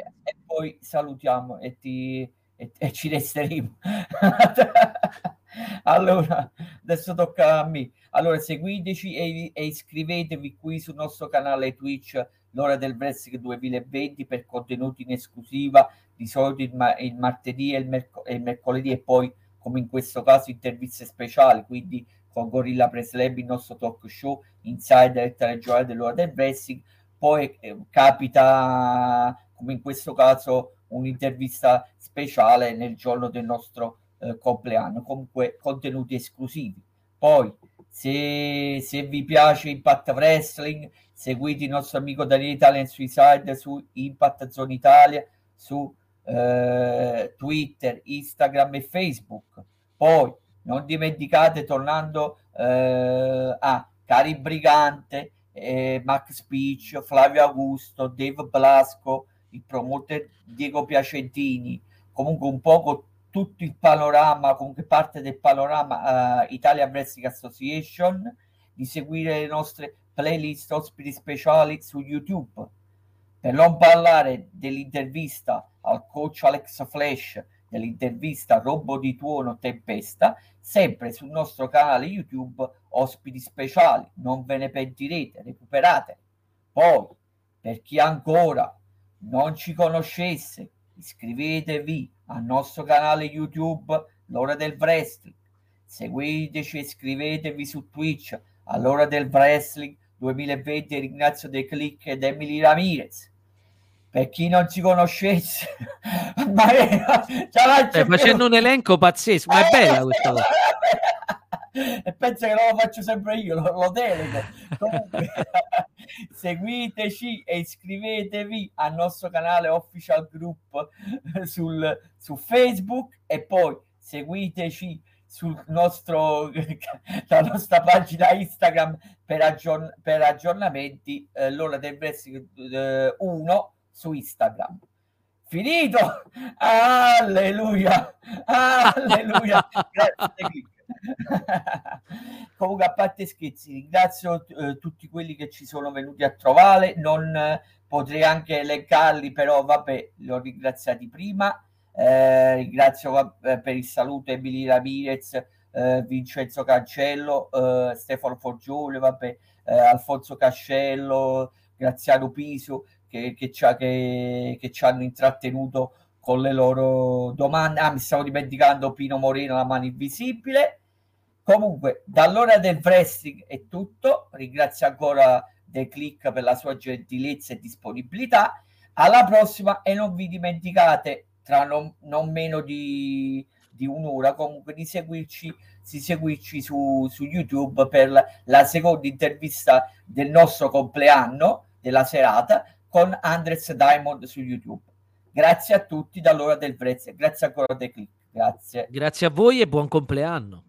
poi salutiamo e, ti, e, e ci resteremo. allora, adesso tocca a me. Allora, seguiteci e, e, iscrivetevi qui sul nostro canale Twitch l'ora del wrestling 2020 per contenuti in esclusiva di solito il, ma- il martedì e il, merc- e il mercoledì e poi come in questo caso interviste speciali quindi con Gorilla Press Lab il nostro talk show insider e regionale dell'ora del wrestling poi eh, capita, come in questo caso, un'intervista speciale nel giorno del nostro eh, compleanno, comunque contenuti esclusivi. Poi, se, se, vi piace Impact Wrestling, seguite il nostro amico Daniele Italian Suicide su Impact Zone Italia, su eh, Twitter, Instagram e Facebook. Poi, non dimenticate, tornando eh, a Cari Brigante, eh, Max Speech, Flavio Augusto, Dave Blasco, il promoter Diego Piacentini, comunque un poco tutto il panorama, comunque parte del panorama uh, Italia Wrestling Association, di seguire le nostre playlist ospiti speciali su YouTube. Per non parlare dell'intervista al coach Alex Flash, dell'intervista Robo di Tuono Tempesta, sempre sul nostro canale YouTube ospiti speciali, non ve ne pentirete, recuperate. Poi, per chi ancora non ci conoscesse, iscrivetevi al nostro canale YouTube L'ora del wrestling. Seguiteci e iscrivetevi su Twitch all'ora del wrestling 2020 ringrazio De Click ed Emily Ramirez per chi non ci conoscesse ma Stai facendo un elenco pazzesco ma è bella questa cosa. E pensa che non lo faccio sempre io, lo, lo delego. Comunque, seguiteci e iscrivetevi al nostro canale Official Group sul, su Facebook e poi seguiteci sul nostro la nostra pagina Instagram per, aggiorn- per aggiornamenti eh, l'ora del wrestling eh, 1 su Instagram finito alleluia alleluia Comunque, a parte scherzi, ringrazio eh, tutti quelli che ci sono venuti a trovare. Non eh, potrei anche elencarli, però vabbè, li ho ringraziati prima. Eh, ringrazio eh, per il saluto Emily Ramirez, eh, Vincenzo Cancello, eh, Stefano Forgione, vabbè, Alfonso Cascello, Graziano Piso, che, che, ci, che, che ci hanno intrattenuto con le loro domande. Ah, mi stavo dimenticando Pino Moreno, la mano invisibile. Comunque, dall'ora del wrestling è tutto. Ringrazio ancora The Click per la sua gentilezza e disponibilità. Alla prossima e non vi dimenticate, tra non, non meno di, di, un'ora, comunque di seguirci, di seguirci su, su YouTube per la, la seconda intervista del nostro compleanno della serata con Andres Diamond su YouTube. Grazie a tutti dall'ora del prezzo. Grazie ancora The Click. Grazie. Grazie a voi e buon compleanno.